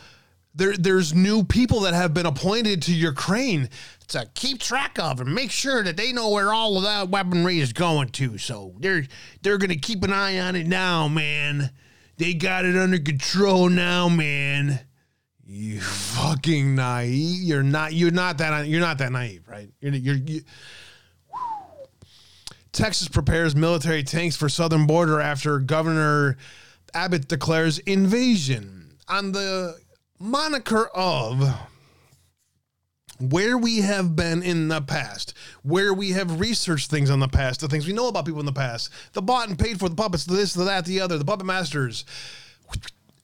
there there's new people that have been appointed to Ukraine to keep track of and make sure that they know where all of that weaponry is going to. So they're they're gonna keep an eye on it now, man. They got it under control now, man. You fucking naive. You're not. You're not that. You're not that naive, right? You're. You're. You, Texas prepares military tanks for southern border after Governor Abbott declares invasion on the moniker of where we have been in the past, where we have researched things in the past, the things we know about people in the past, the bought and paid for, the puppets, this, the that, the other, the puppet masters.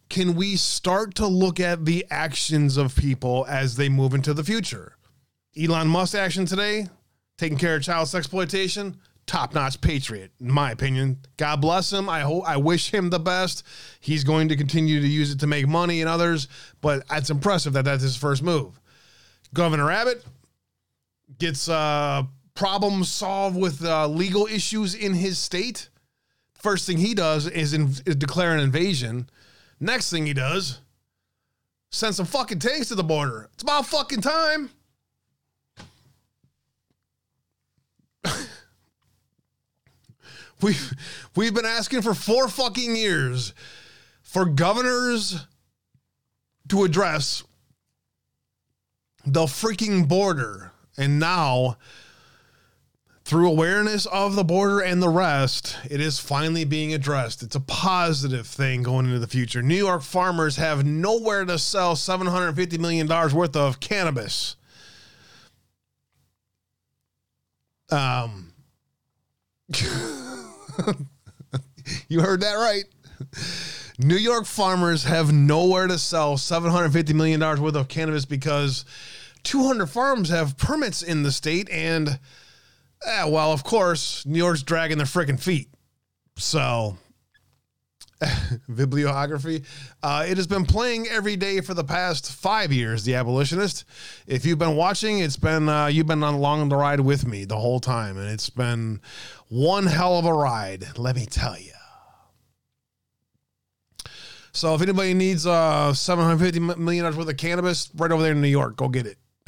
Can we start to look at the actions of people as they move into the future? Elon Musk action today, taking care of child exploitation, top notch patriot, in my opinion. God bless him. I hope I wish him the best. He's going to continue to use it to make money and others, but it's impressive that that's his first move. Governor Abbott gets uh, problems solved with uh, legal issues in his state. First thing he does is, is declare an invasion. Next thing he does, send some fucking tanks to the border. It's about fucking time. We've we've been asking for four fucking years for governors to address the freaking border. And now, through awareness of the border and the rest, it is finally being addressed. It's a positive thing going into the future. New York farmers have nowhere to sell $750 million worth of cannabis. Um, you heard that right. New York farmers have nowhere to sell $750 million worth of cannabis because 200 farms have permits in the state. And, eh, well, of course, New York's dragging their freaking feet. So, bibliography. Uh, it has been playing every day for the past five years, The Abolitionist. If you've been watching, it's been, uh, you've been on along the ride with me the whole time. And it's been one hell of a ride, let me tell you. So if anybody needs uh 750 million dollars worth of cannabis, right over there in New York, go get it.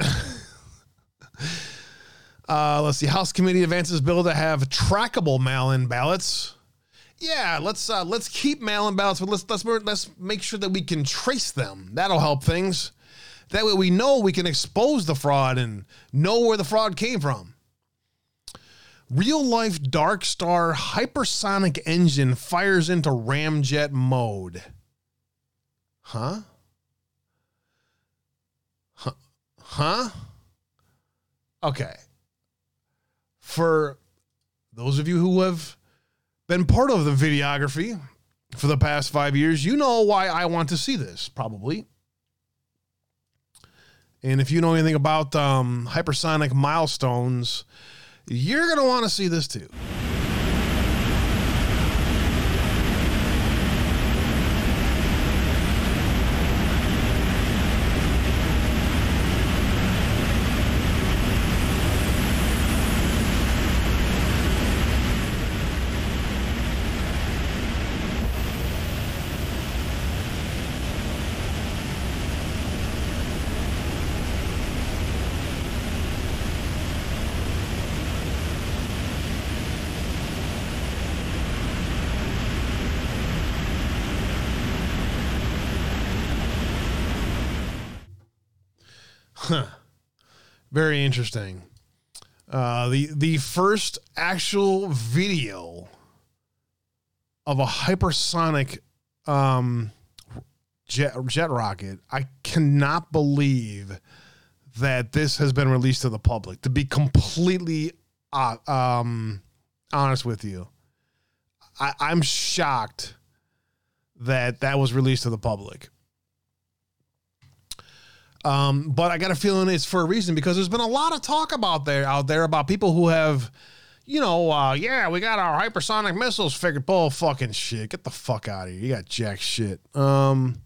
uh, let's see. House committee advances bill to have trackable mail-in ballots. Yeah, let's uh, let's keep mail-in ballots, but let's let's let's make sure that we can trace them. That'll help things. That way, we know we can expose the fraud and know where the fraud came from. Real life Dark Star hypersonic engine fires into ramjet mode. Huh? Huh? Huh? Okay. For those of you who have been part of the videography for the past five years, you know why I want to see this, probably. And if you know anything about um, hypersonic milestones, you're going to want to see this too. Huh. Very interesting. Uh, the the first actual video of a hypersonic um, jet jet rocket. I cannot believe that this has been released to the public. To be completely uh, um, honest with you, I, I'm shocked that that was released to the public. Um, but I got a feeling it's for a reason because there's been a lot of talk about there out there about people who have, you know, uh, yeah, we got our hypersonic missiles figured. Bull fucking shit. Get the fuck out of here. You got jack shit. Um,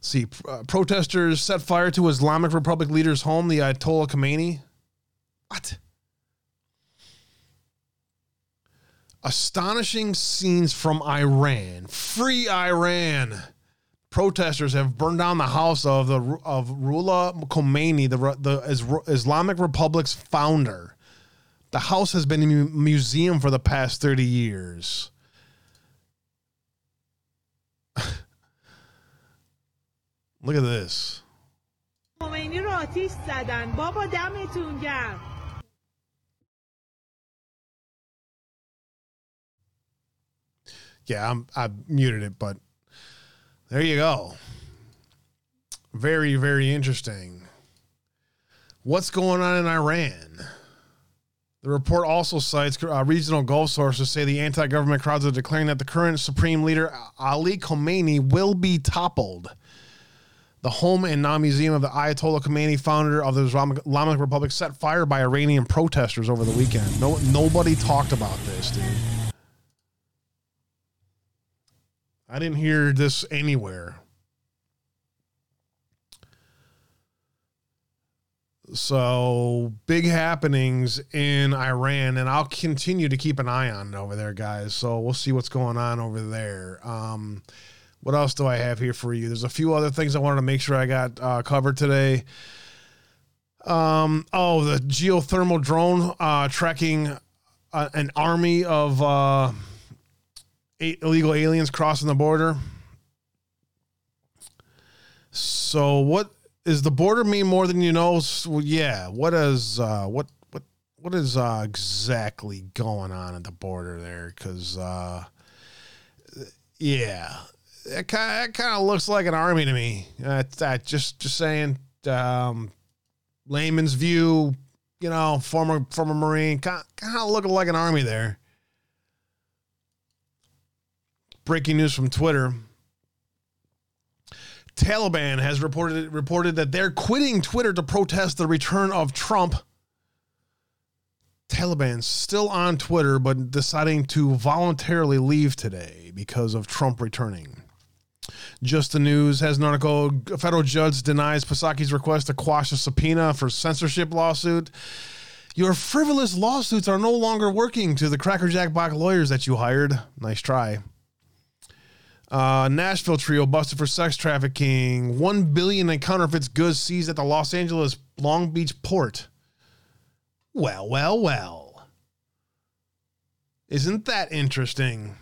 see, uh, protesters set fire to Islamic Republic leader's home, the Ayatollah Khomeini. What? Astonishing scenes from Iran. Free Iran protesters have burned down the house of the of Ruhollah Khomeini, the the Islamic Republic's founder. The house has been a museum for the past thirty years. Look at this. Yeah, I'm, I muted it, but there you go. Very, very interesting. What's going on in Iran? The report also cites uh, regional Gulf sources say the anti government crowds are declaring that the current supreme leader, Ali Khamenei, will be toppled. The home and non museum of the Ayatollah Khomeini, founder of the Islamic Republic, set fire by Iranian protesters over the weekend. No, nobody talked about this, dude. I didn't hear this anywhere. So big happenings in Iran, and I'll continue to keep an eye on it over there, guys. So we'll see what's going on over there. Um, what else do I have here for you? There's a few other things I wanted to make sure I got uh, covered today. Um, oh, the geothermal drone uh, tracking uh, an army of uh, illegal aliens crossing the border. So what is the border mean more than you know? Well, yeah. What is uh, what what what is uh, exactly going on at the border there? Because uh, yeah, it kind of, kind of looks like an army to me. Uh, that just just saying, um, layman's view. You know, former former Marine, kind kind of looking like an army there. Breaking news from Twitter. Taliban has reported reported that they're quitting Twitter to protest the return of Trump. Taliban's still on Twitter, but deciding to voluntarily leave today because of Trump returning. Just the News has an article. A federal judge denies Psaki's request to quash a subpoena for censorship lawsuit. Your frivolous lawsuits are no longer working to the Crackerjack Block lawyers that you hired. Nice try. Uh, Nashville trio busted for sex trafficking. One billion in counterfeits goods seized at the Los Angeles Long Beach port. Well, well, well. Isn't that interesting?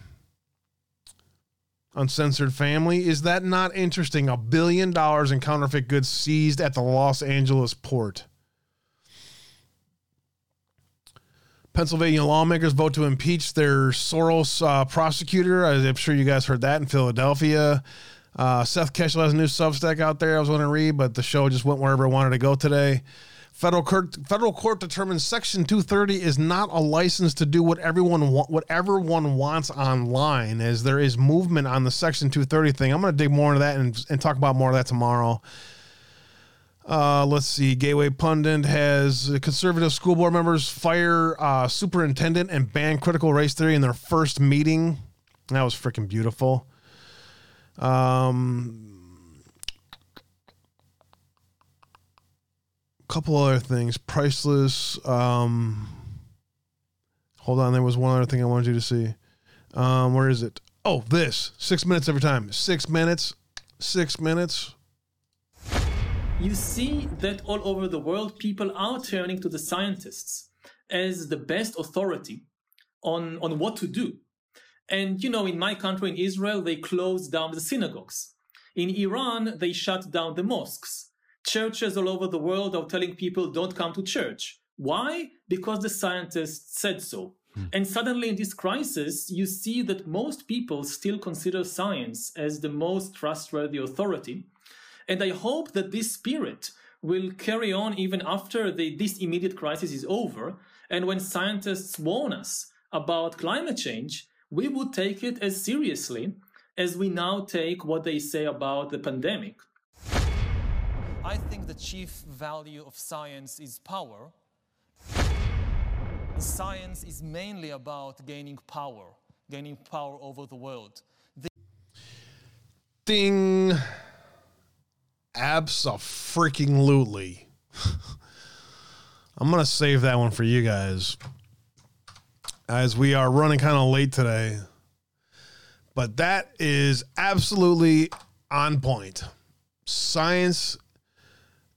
Uncensored family. Is that not interesting? A billion dollars in counterfeit goods seized at the Los Angeles port. Pennsylvania lawmakers vote to impeach their Soros uh, prosecutor. I'm sure you guys heard that in Philadelphia. Uh, Seth Keshel has a new Substack out there. I was going to read, but the show just went wherever it wanted to go today. Federal court, federal court determines Section 230 is not a license to do what everyone wa- whatever one wants online, as there is movement on the Section 230 thing. I'm going to dig more into that and, and talk about more of that tomorrow. Uh, let's see. Gateway Pundit has conservative school board members fire uh, superintendent and ban critical race theory in their first meeting. That was freaking beautiful. Um, couple other things. Priceless. Um, hold on. There was one other thing I wanted you to see. Um, where is it? Oh, this. Six minutes every time. Six minutes. Six minutes you see that all over the world, people are turning to the scientists as the best authority on, on what to do. And, you know, in my country, in Israel, they closed down the synagogues. In Iran, they shut down the mosques. Churches all over the world are telling people don't come to church. Why? Because the scientists said so. Hmm. And suddenly, in this crisis, you see that most people still consider science as the most trustworthy authority. And I hope that this spirit will carry on even after the, this immediate crisis is over. And when scientists warn us about climate change, we would take it as seriously as we now take what they say about the pandemic. I think the chief value of science is power. Science is mainly about gaining power, gaining power over the world. The Ding. Abso-freaking-lutely. I'm going to save that one for you guys as we are running kind of late today. But that is absolutely on point. Science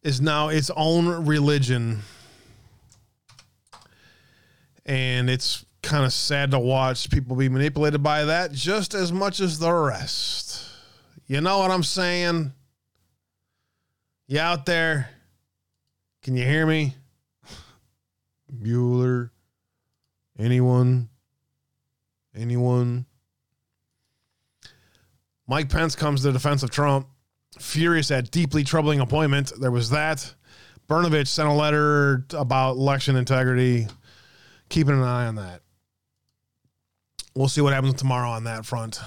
is now its own religion. And it's kind of sad to watch people be manipulated by that just as much as the rest. You know what I'm saying? You out there? Can you hear me? Bueller? Anyone? Anyone? Mike Pence comes to the defense of Trump, furious at deeply troubling appointment. There was that. Brnovich sent a letter about election integrity. Keeping an eye on that. We'll see what happens tomorrow on that front.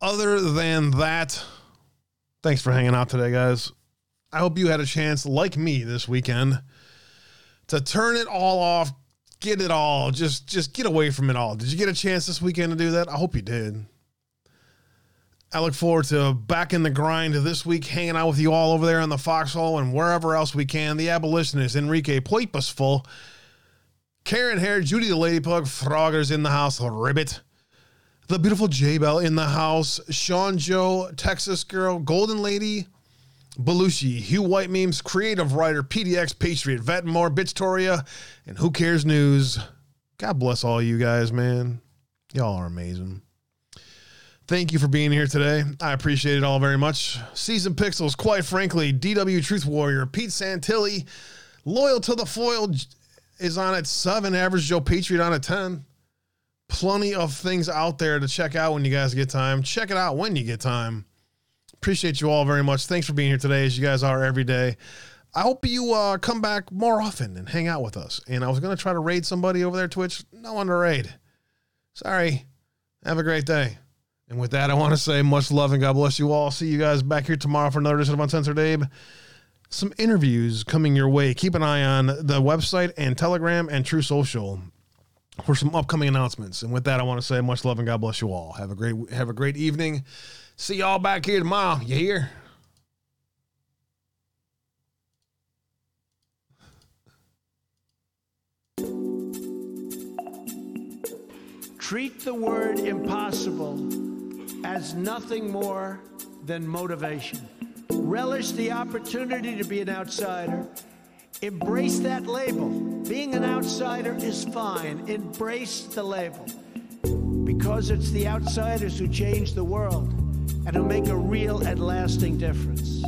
Other than that, thanks for hanging out today, guys. I hope you had a chance, like me this weekend, to turn it all off, get it all, just just get away from it all. Did you get a chance this weekend to do that? I hope you did. I look forward to back in the grind this week, hanging out with you all over there in the foxhole and wherever else we can. The abolitionist Enrique Purposeful, Karen Hare, Judy the Lady Pug, Frogger's in the house, Ribbit, the beautiful J Bell in the house, Sean Joe, Texas Girl, Golden Lady, Belushi, Hugh White Memes, Creative Writer, PDX, Patriot, Vet more, Bitchtoria, and Who Cares News. God bless all you guys, man. Y'all are amazing. Thank you for being here today. I appreciate it all very much. Season Pixels, quite frankly, DW Truth Warrior, Pete Santilli, Loyal to the Foil is on at seven, Average Joe Patriot on at 10. Plenty of things out there to check out when you guys get time. Check it out when you get time. Appreciate you all very much. Thanks for being here today, as you guys are every day. I hope you uh, come back more often and hang out with us. And I was going to try to raid somebody over there, Twitch. No one to raid. Sorry. Have a great day. And with that, I want to say much love and God bless you all. See you guys back here tomorrow for another edition of Uncensored Abe. Some interviews coming your way. Keep an eye on the website and Telegram and Truth Social for some upcoming announcements. And with that, I want to say much love and God bless you all. Have a great have a great evening. See y'all back here tomorrow. You hear? Treat the word impossible as nothing more than motivation. Relish the opportunity to be an outsider. Embrace that label. Being an outsider is fine. Embrace the label. Because it's the outsiders who change the world and who make a real and lasting difference.